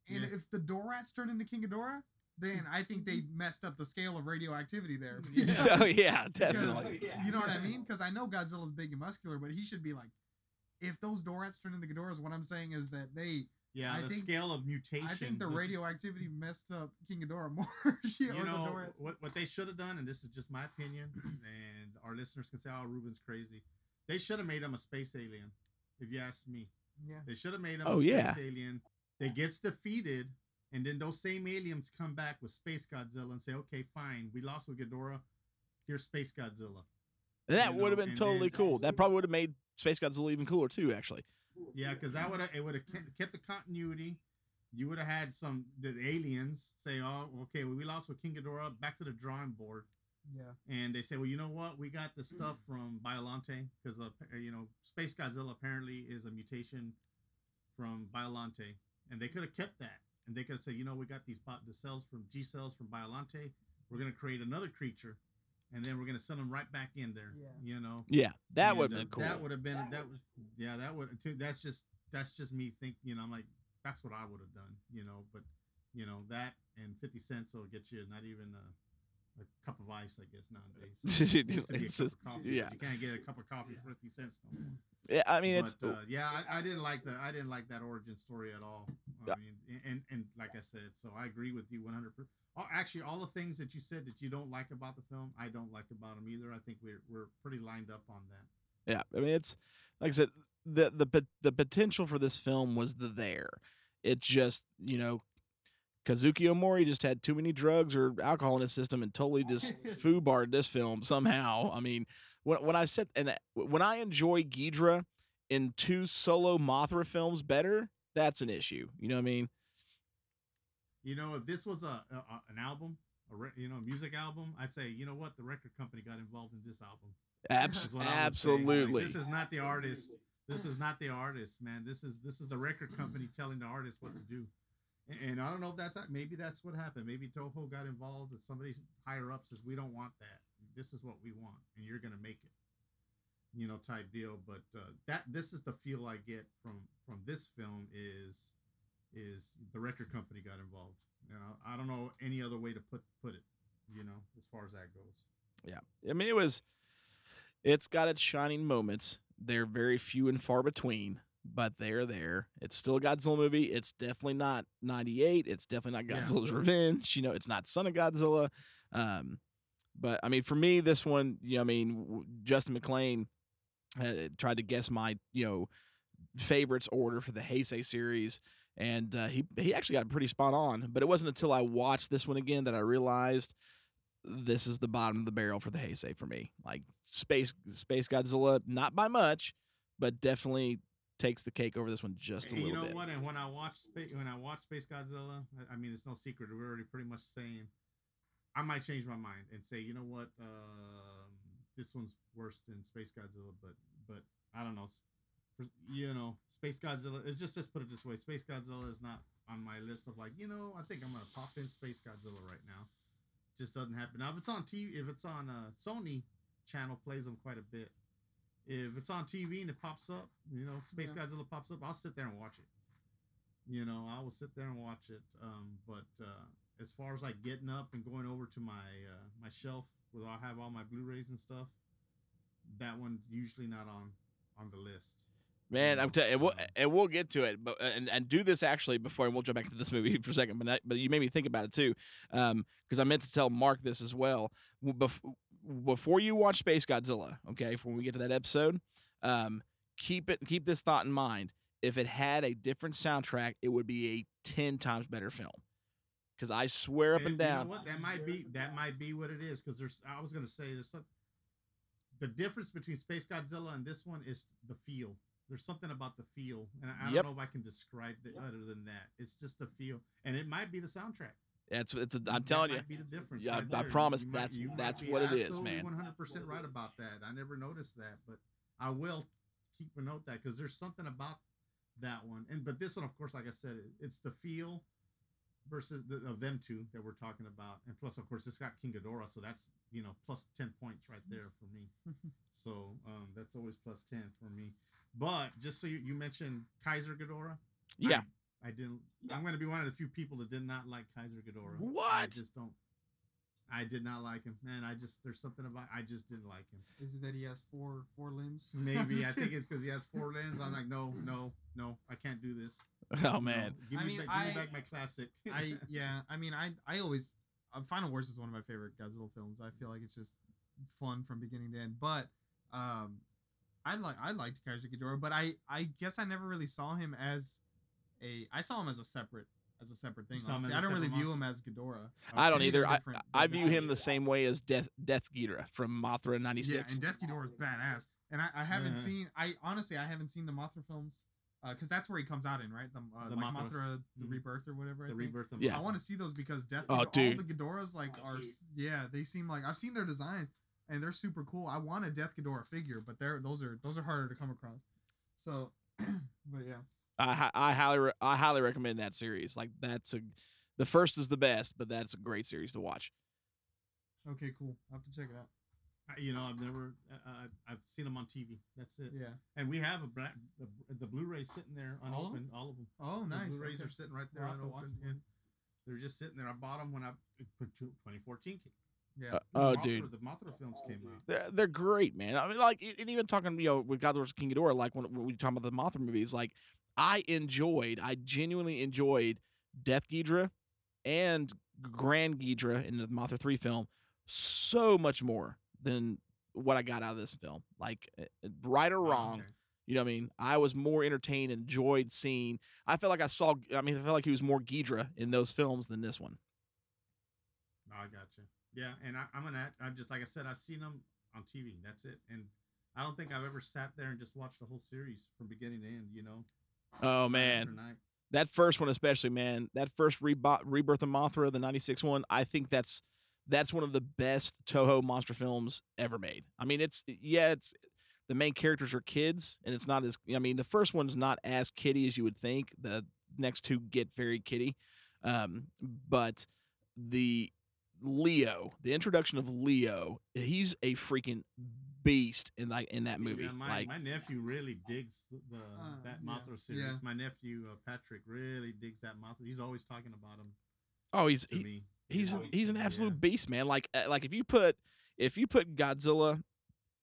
And Yeah. if the Dorats turned into King Ghidorah, then I think they messed up the scale of radioactivity there. Yeah. oh yeah, Because- definitely. You know what I mean? Because I know Godzilla's big and muscular, but he should be like, if those Dorats turn into Ghidorahs, what I'm saying is that they, yeah, I the think- scale of mutation. I think the with- radioactivity messed up King Ghidorah more. you or the know what what they should have done, and this is just my opinion, and our listeners can say, "Oh, Ruben's crazy." They should have made him a space alien. If you ask me, Yeah. they should have made him Oh, a space yeah. alien that gets defeated, and then those same aliens come back with Space Godzilla and say, "Okay, fine, we lost with Ghidorah. Here's Space Godzilla." That you would have been and totally then- cool. That probably would have made Space Godzilla even cooler too. Actually, Yeah, because that would have it would have kept the continuity. You would have had some the aliens say, "Oh, okay, well, we lost with King Ghidorah. Back to the drawing board." Yeah. And they say, "Well, you know what? We got the stuff from Biollante because uh, you know Space Godzilla apparently is a mutation from Biollante, and they could have kept that, and they could have said, you know, we got these bo- the cells from G cells from Biollante. We're gonna create another creature, and then we're gonna send them right back in there. Yeah. You know, yeah, that would have uh, been cool. That would have been that was yeah, that would too. That's just that's just me thinking. You know, I'm like that's what I would have done. You know, but you know that and fifty cents will get you not even a, a cup of ice, I guess nowadays. It used to be a It's just- coffee, yeah. you can't get a cup of coffee for fifty cents no more. yeah, I mean, it's but uh, yeah, I, I didn't like the I didn't like that origin story at all. I mean, and and like I said, so I agree with you one hundred percent. Actually, all the things that you said that you don't like about the film, I don't like about them either. I think we're we're pretty lined up on that. Yeah, I mean it's like I said, the the the potential for this film was the there. It just you know, Kazuki Omori just had too many drugs or alcohol in his system and totally just foobarred this film somehow. I mean, when when I said and when I enjoy Ghidra in two solo Mothra films better, that's an issue. You know what I mean? You know, if this was a, a an album, a re, you know, a music album, I'd say, you know what, the record company got involved in this album. Abs- Is what I would say. Like, absolutely. this is not the artist. This is not the artist, man. This is this is the record company telling the artist what to do. And, and I don't know if that's maybe that's what happened. Maybe Toho got involved. If somebody higher up says we don't want that. This is what we want, and you're gonna make it. You know, type deal. But uh, that this is the feel I get from from this film is is the record company got involved. You know, I don't know any other way to put put it. You know, as far as that goes. Yeah. I mean, it was. It's got its shining moments. They're very few and far between, but they're there. It's still a Godzilla movie. It's definitely not '98. It's definitely not Yeah. Godzilla's Revenge. You know, it's not Son of Godzilla. Um, but I mean, for me, this one, you know, I mean, Justin McLean uh, tried to guess my, you know, favorites order for the Heisei series, and uh, he he actually got pretty spot on. But it wasn't until I watched this one again that I realized this is the bottom of the barrel for the Heisei for me. Like space Space Godzilla, not by much, but definitely takes the cake over this one just a little you know bit. what? And when I watch Space, when I watch Space Godzilla, I, I mean, it's no secret. We're already pretty much saying, I might change my mind and say, you know what, um, this one's worse than Space Godzilla. But but I don't know. For, you know, Space Godzilla. It's just let's put it this way: Space Godzilla is not on my list of like, you know, I think I'm gonna pop in Space Godzilla right now. Just doesn't happen. Now, if it's on TV, if it's on uh, Sony channel, plays them quite a bit if it's on TV and it pops up, you know, Space Yeah. Godzilla pops up, I'll sit there and watch it. You know, I will sit there and watch it. Um, but uh, as far as like getting up and going over to my uh, my shelf where I have all my Blu-rays and stuff, that one's usually not on on the list. Man, I'm telling you, and we'll, Um, and we'll get to it, but uh, and, and do this actually before, and we'll jump back into this movie for a second. But I, but you made me think about it too, because I meant to tell Mark this as well. Bef- Before you watch Space Godzilla, okay, when we get to that episode, um, keep it keep this thought in mind. If it had a different soundtrack, it would be a ten times better film. Because I swear up and you know down, what? That might be that might be what it is. Because there's, I was gonna say there's some. The difference between Space Godzilla and this one is the feel. There's something about the feel, and I, I Yep. don't know if I can describe it other than that. It's just the feel, and it might be the soundtrack. It's it's. A, I'm That telling you, be the difference. Yeah, I- right I there. promise might- that's- might that's what it is, absolutely man. 100% right about that. I never noticed that, but I will keep a note that because there's something about that one. And but this one, of course, like I said, it, it's the feel versus the, of them two that we're talking about, and plus, of course, it's got King Ghidorah, so that's you know plus 10 points right there for me. so um, that's always plus 10 for me. But just so you, you mentioned Kaiser Ghidorah. yeah. I, I didn't. I'm going to be one of the few people that did not like Kaiser Ghidorah. What? I just don't. I did not like him, man. I just there's something about I just didn't like him. Is it that he has four four limbs? Maybe I think it's because he has four limbs. I'm like, no, no, no, I can't do this. Oh No. man, give I me, mean, back, give me I- back my classic. I yeah. I mean, I I always uh, Final Wars is one of my favorite Godzilla films. I feel like it's just fun from beginning to end. But um, I like I liked Kaiser Ghidorah, but I I guess I never really saw him as a. I saw him as a separate as a separate thing. You saw him honestly. as don't really separate view him as Ghidorah. I To don't either. I, I view him the same way as Death Death Ghidorah from Mothra '96. Yeah, '96. and Death Ghidorah is badass. and I, I haven't Uh-huh. seen. I honestly I haven't seen the Mothra films because that's where he comes out in right the, uh, The like Mothra the Mhm. Rebirth or whatever. I The think. rebirth of Yeah. I want to see those because Death. Oh, Ghidorah- all the Ghidorahs like Oh, are dude. yeah they seem like I've seen their designs and they're super cool. I want a Death Ghidorah figure, but they're those are those are harder to come across. So, but yeah. I I highly re- I highly recommend that series. Like that's a the first is the best, but that's a great series to watch. Okay, cool. I'll have to check it out. I- You know, I've never. Uh, I've seen them on TV. That's it. Yeah. And we have a black, the, the Blu-rays sitting there All of 'em? unopened. All of them. Oh, The nice. Blu-rays okay. are sitting right there We'll have to watch unopened. them. Yeah. They're just sitting there. I bought them when I put 2014 came. Yeah. Uh, oh, Mothra- dude, the Mothra films came out. they're they're great, man. I mean, like, and even talking, you know, with Godzilla vs King Ghidorah, like when, when we talk about the Mothra movies, like, I enjoyed, I genuinely enjoyed Death Ghidra and Grand Ghidra in the Mothra three film so much more than what I got out of this film. Like, eh, eh, right or wrong. You know what I mean? I was more entertained, enjoyed seeing. I felt like I saw. I mean, I felt like he was more Ghidra in those films than this one. Oh, I gotcha. Yeah, and I, I'm gonna. I'm just like I said. I've seen them on TV. That's it. And I don't think I've ever sat there and just watched the whole series from beginning to end. You know. Oh man, that first one especially, man. That first rebo- rebirth of Mothra, the '96 one. I think that's that's one of the best Toho monster films ever made. I mean, it's yeah, it's the main characters are kids, and it's not as. I mean, the first one's not as kitty as you would think. The next two get very kitty, um, but the Leo, the introduction of Leo, he's a freaking beast in like in that movie. Yeah, my, like, my nephew really digs the, the Uh, that yeah, Mothra series. yeah. My nephew uh, Patrick really digs that Mothra. He's always talking about him oh, he's to he, me. he's you an, he's an Yeah. absolute beast, man. Like uh, like if you put if you put Godzilla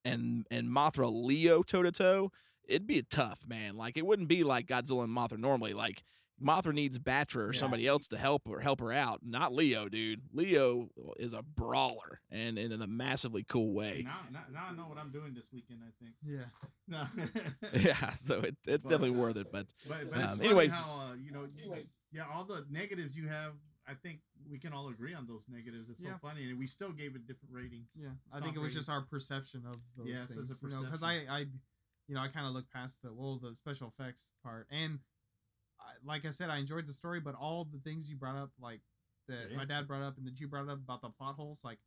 and and Mothra Leo toe to toe, it'd be a tough man. Like it wouldn't be like Godzilla and Mothra normally. Like Mothra needs Battra or Yeah. somebody else to help or help her out, not Leo, dude. Leo is a brawler and, and in a massively cool way. now, now, now I know what I'm doing this weekend. I think. Yeah. No. yeah, so it, it's But, definitely worth it. But But, but it's Um, funny anyways- how uh, you know, you, yeah, all the negatives you have. I think we can all agree on those negatives. It's Yeah. so funny, and we still gave it different ratings. Yeah, I Stock think it was ratings. just our perception of those Yes, it's a things. You know, because I, perception. I, you know, I kind of look past the well, the special effects part, and I, like I said, I enjoyed the story, but all the things you brought up, like that Yeah. my dad brought up and that you brought up about the plot holes, like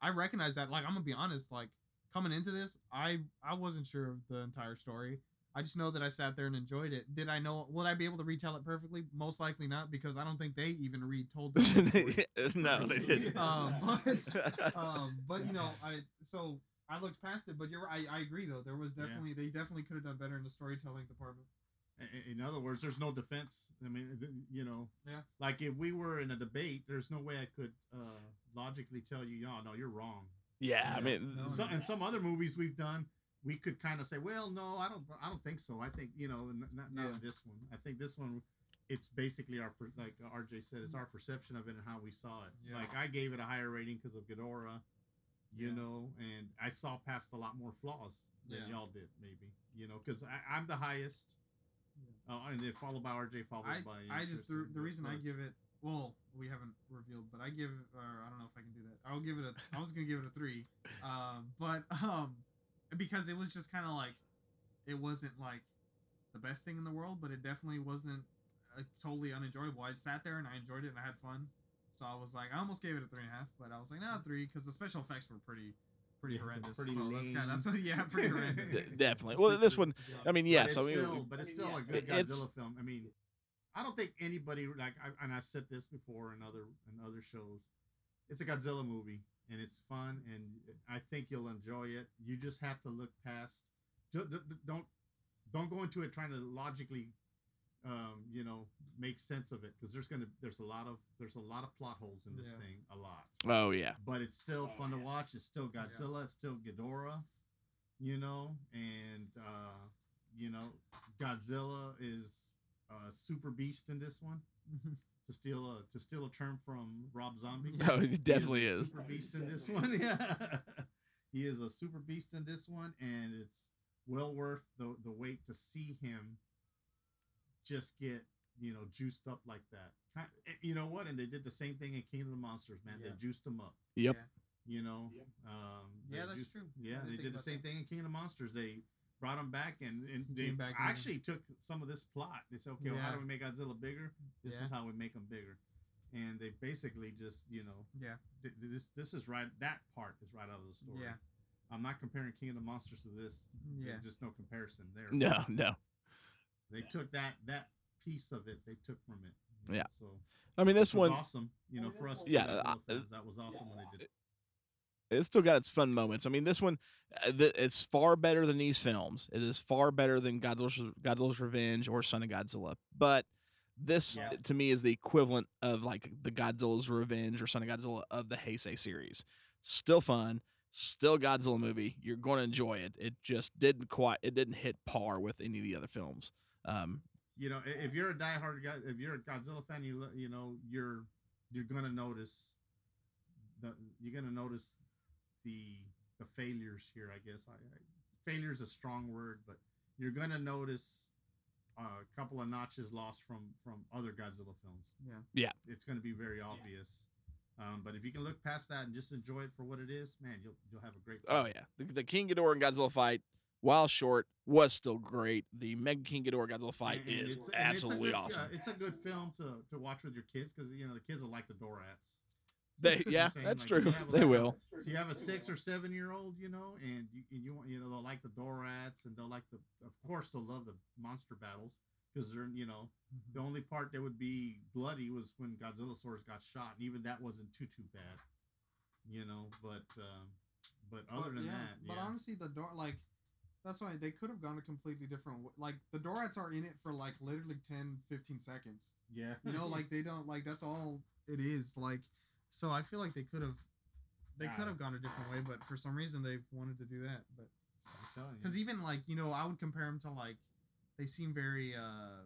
I recognize that. Like I'm gonna be honest, like coming into this, I I wasn't sure of the entire story. I just know that I sat there and enjoyed it. Did I know? Would I be able to retell it perfectly? Most likely not, because I don't think they even retold the story. no, they didn't. Um, but um, but you know, I so I looked past it, but you're I, I agree though. There was Yeah. definitely they definitely could have done better in the storytelling department. I- I- In other words, there's no defense. I mean, you know, Yeah. like if we were in a debate, there's no way I could uh, logically tell you, no, no, you're wrong. yeah, I mean, no, So, in some other movies we've done, we could kind of say, well, no, I don't, I don't think so. I think you know, not, not Yeah. this one. I think this one, it's basically our, like RJ said, it's our perception of it and how we saw it. Yeah. Like I gave it a higher rating because of Ghidorah, you Yeah. know, and I saw past a lot more flaws than Yeah. y'all did, maybe, you know, because I'm the highest. Uh, and then followed by RJ, followed I by. I just the, the reason I give it well we haven't revealed, but I give or I don't know if I can do that. I'll give it a I was gonna give it a three, um, but um, because it was just kind of like it wasn't like the best thing in the world, but it definitely wasn't uh, totally unenjoyable. I sat there and I enjoyed it and I had fun. So I was like, I almost gave it a three and a half, but I was like, nah, three, because the special effects were pretty, pretty horrendous. pretty so that's kind lame. that's what, yeah, pretty horrendous. definitely. Well, this one, I mean, But yeah. it's So I mean, still, but it's still a good Godzilla film. I mean, I don't think anybody like, I, and I've said this before in other in other shows. It's a Godzilla movie, and it's fun, and I think you'll enjoy it. You just have to look past. ju- d- d- Don't don't go into it trying to logically, um, you know, make sense of it because there's gonna there's a lot of there's a lot of plot holes in this Yeah. thing, a lot oh yeah, but it's still fun to watch. It's still Godzilla. It's still Ghidorah, you know, and uh, you know, Godzilla is a super beast in this one. To steal a to steal a term from Rob Zombie. no, He it definitely a is. super beast in this one. Yeah, he is a super beast in this one, and it's well worth the the wait to see him just get you know juiced up like that. Kind- You know what? And they did the same thing in King of the Monsters, man. Yeah. They juiced them up. Yep. You know, um, Yeah, that's just- true. Yeah, they did the same that. thing in King of the Monsters. They brought them back and and they came back and- actually took some of this plot. They said, okay, well, how do we make Godzilla bigger? This Yeah. is how we make them bigger. And they basically just, you know, Yeah. th- th- this this is right. That part is right out of the story. Yeah. I'm not comparing King of the Monsters to this. Yeah. There's just no comparison there. No, no. They took that that piece of it. They took from it. you know, Yeah. So I mean, this this one awesome. You know, for us, Yeah, Godzilla I- fans, that was awesome when they did. it. it's still got its fun moments. I mean, this one, uh, it's far better than these films. It is far better than Godzilla's, Godzilla's Revenge or Son of Godzilla. But this, Yeah. to me, is the equivalent of like the Godzilla's Revenge or Son of Godzilla of the Heisei series. Still fun, still Godzilla movie. You're going to enjoy it. It just didn't quite, it didn't hit par with any of the other films. Um, you know, if you're a diehard guy, if you're a Godzilla fan, you you know you're you're gonna notice the you're gonna notice the the failures here. I guess I, I failure is a strong word, but you're gonna notice a couple of notches lost from from other Godzilla films. Yeah. Yeah. it's gonna be very obvious. Um, but if you can look past that and just enjoy it for what it is, man, you'll you'll have a great. Oh yeah, the, the King Ghidorah and Godzilla fight, while short, was still great. The Mecha King Ghidorah Godzilla fight And- and is it's- and it's a absolutely good, awesome. Uh, it's a good film to, to watch with your kids because you know the kids will like the Dorats. They, You know what yeah, that's Like, true. They like, will. So you have a six or seven year old, you know, and you and you want you know they'll like the Dorats and they'll like the of course they'll love the monster battles because they're you know the only part that would be bloody was when Godzillasaurus got shot and even that wasn't too too bad, you know. But um, but other But, than yeah, that, but yeah. honestly, the door like that's why they could have gone a completely different way. Like the Dorats are in it for like literally 10, 15 seconds. yeah, You know, like they don't like that's all it is. Like so, I feel like they could have they could have gone a different way, but for some reason they wanted to do that. But I'm telling you. because even like you know, I would compare them to like they seem very uh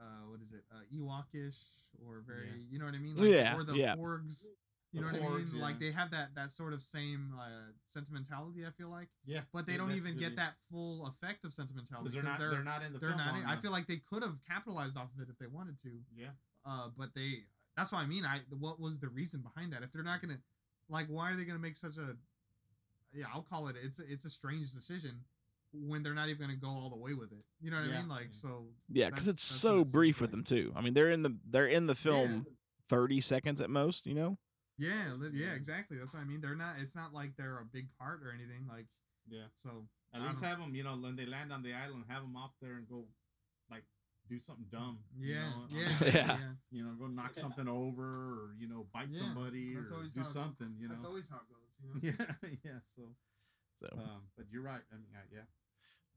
uh what is it uh Ewokish or very Yeah. you know what I mean? Like, Yeah, or the yeah. Porgs. You know what I mean? Porgs, Like they have that that sort of same uh, sentimentality. I feel like, yeah, but they yeah, don't even really- get that full effect of sentimentality 'cause they're not they're, not in the they're film not. long in- I feel like they could have capitalized off of it if they wanted to. yeah. Uh, but they. That's what I mean. I what was the reason behind that? If they're not gonna, like, why are they gonna make such a? Yeah, I'll call it. It's it's a strange decision when they're not even gonna go all the way with it. You know what I mean? Like yeah. so. Yeah, because it's so what it seems brief with them too. I mean, they're in the they're in the film thirty seconds at most. You know. Yeah, li- yeah, Yeah. exactly. That's what I mean. They're not. It's not like they're a big part or anything. Like Yeah. so. At I least have them, you know, when they land on the island, have them off there and go, like, do something dumb. you Yeah, know, yeah, the- Yeah. yeah. You know, go knock something over, or you know, bite Yeah, somebody, that's or do how it- something. You know. That's always how it goes. You know. yeah, yeah. So, So um, but you're right. I mean, yeah.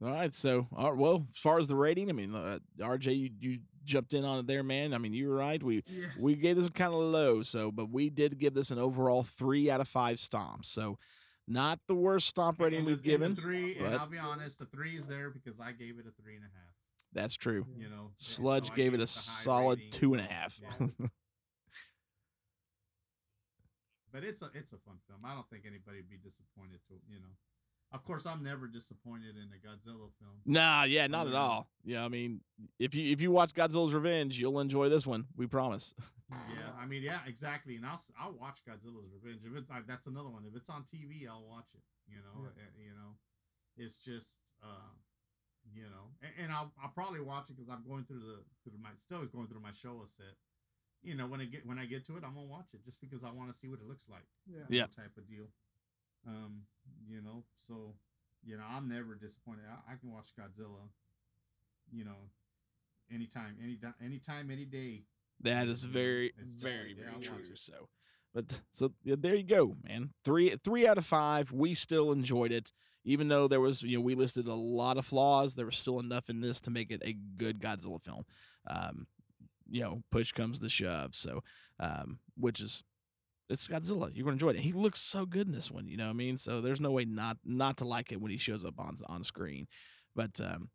All right. So all right, well, as far as the rating, I mean, uh, RJ, you, you jumped in on it there, man. I mean, you were right. We Yes. we gave this kind of low, so but we did give this an overall three out of five stomps. So not the worst stomp rating And we've the- and the given. three, and I'll be honest, the three is there because I gave it a three and a half. That's true. You know, Sludge so I gave it a solid rating, two and a so, half. yeah. but it's a it's a fun film. I don't think anybody would be disappointed to you know. Of course, I'm never disappointed in a Godzilla film. Nah, yeah, not at all. Yeah, I mean, if you if you watch Godzilla's Revenge, you'll enjoy this one. We promise. Yeah, I mean, yeah, exactly. And I'll s- I'll watch Godzilla's Revenge. If it's uh, that's another one. If it's on TV, I'll watch it. You know, Yeah. uh, you know, it's just uh, you know, and, and I'll I'll probably watch it because I'm going through the through my still is going through my show set. You know, when I get when I get to it, I'm gonna watch it just because I want to see what it looks like. Yeah. Yeah. type of deal. Um, you know, so you know, I'm never disappointed. I, I can watch Godzilla. You know, anytime, any anytime, any day. That is very, It's very, like, yeah, very true. So, but so yeah, there you go, man. Three, three out of five. We still enjoyed it, even though there was, you know, we listed a lot of flaws. There was still enough in this to make it a good Godzilla film. Um, you know, push comes to shove. So, um, which is, it's Godzilla. You're gonna enjoy it. And he looks so good in this one. You know what I mean? So there's no way not not to like it when he shows up on on screen. But um,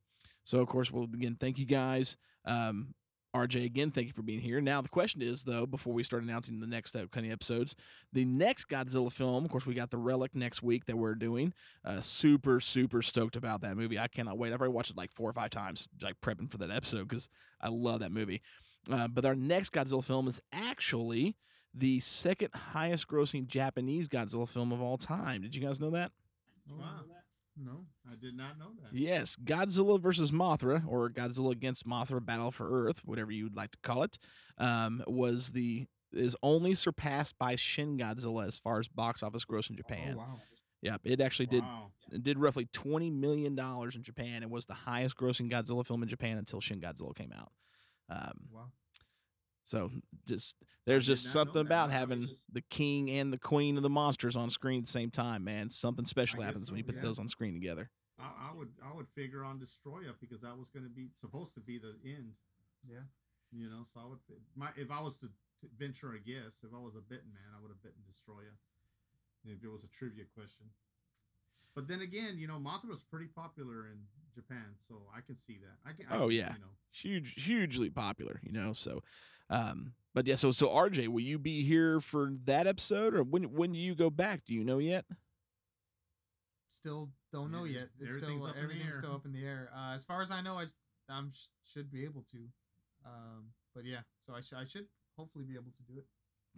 so of course, we'll again, thank you guys. Um, RJ, again, thank you for being here. Now, the question is, though, before we start announcing the next upcoming episodes, the next Godzilla film, of course, we got The Relic next week that we're doing. Uh, super, super stoked about that movie. I cannot wait. I've already watched it like four or five times, like prepping for that episode because I love that movie. Uh, but our next Godzilla film is actually the second highest grossing Japanese Godzilla film of all time. Did you guys know that? Wow. No. I did not know that. Yes, Godzilla versus Mothra, or Godzilla against Mothra: Battle for Earth, whatever you would like to call it, um, was the is only surpassed by Shin Godzilla as far as box office gross in Japan. Oh, wow. Yep, it actually did Wow. it did roughly twenty million dollars in Japan and was the highest grossing Godzilla film in Japan until Shin Godzilla came out. Um, Wow. So just there's just something about having mean- the king and the queen of the monsters on screen at the same time, man. Something special guess happens when you put yeah. those on screen together. I, I would I would figure on Destoroyah because that was going to be supposed to be the end. Yeah. You know, so I would my if I was to, to venture a guess, if I was a betting man, I would have bitten Destoroyah. If it was a trivia question. But then again, you know, Mothra was pretty popular in Japan, so I can see that. I can. I Oh, can, yeah. You know, Huge, hugely popular, you know. So, um, but yeah. So, so RJ, will you be here for that episode, or when when do you go back? Do you know yet? Still don't know Yeah, yet. It's everything's still up in the everything's air. still up in the air. Uh, as far as I know, I I'm sh- should be able to. Um, but yeah, so I, sh- I should hopefully be able to do it.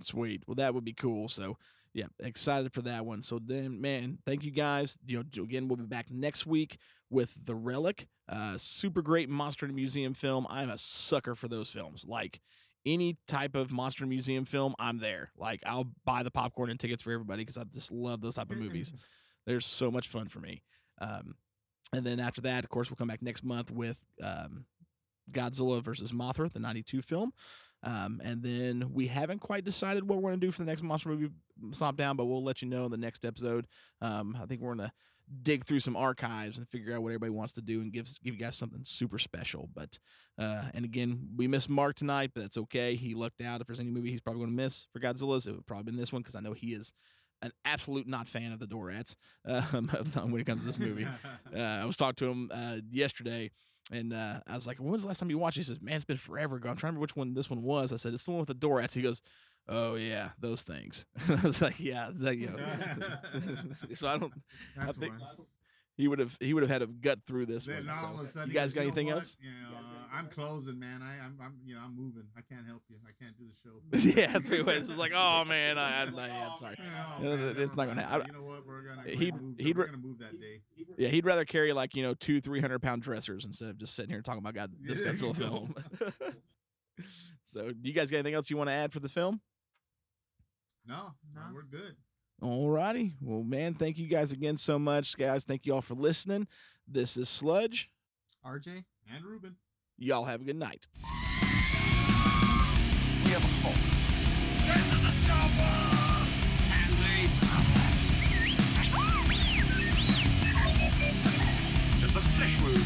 Sweet. Well, that would be cool. So, yeah, excited for that one. So, then, man, thank you guys. You know, again, we'll be back next week with The Relic, uh, super great Monster Museum film. I'm a sucker for those films. Like any type of Monster Museum film, I'm there. Like I'll buy the popcorn and tickets for everybody because I just love those type of movies. They're so much fun for me. Um, and then after that, of course, we'll come back next month with um, Godzilla versus Mothra, the '92 film. Um, and then we haven't quite decided what we're going to do for the next monster movie stomp down, but we'll let you know in the next episode. Um, I think we're going to dig through some archives and figure out what everybody wants to do and give give you guys something super special. But uh, and again, we missed Mark tonight, but that's okay. He lucked out. If there's any movie he's probably going to miss for Godzilla's, it would probably been this one because I know he is an absolute not fan of the Dorats um, when it comes to this movie. Uh, I was talking to him uh, yesterday, and uh, I was like, "When was the last time you watched?" it?" He says, "Man, it's been forever ago." I'm trying to remember which one this one was. I said, "It's the one with the Dorats." He goes, "Oh yeah, those things." I was like, "Yeah, like, yeah." so I don't. That's think- why. He would have. He would have had to gut through this Then one. all of a sudden, You guys goes, got "You anything what? else? You know, uh, I'm closing, man. I, I'm, I'm, you know, I'm moving. I can't help you. I can't do the show. yeah, three ways. It's like, oh man, I, I, I yeah, I'm sorry. Oh, man, it's not gonna happen. You know what? We're gonna. He'd- move, he'd we're gonna move that day. Yeah, he'd rather carry like you know two, three hundred pound dressers instead of just sitting here talking about God this Yeah, you go. film. so, do you guys got anything else you want to add for the film? No, no, No. we're good. Alrighty. Well, man, thank you guys again so much, guys. Thank you all for listening. This is Sludge. RJ. And Ruben. Y'all have a good night. We have a hope. Get to the chopper! And they As the flesh wound,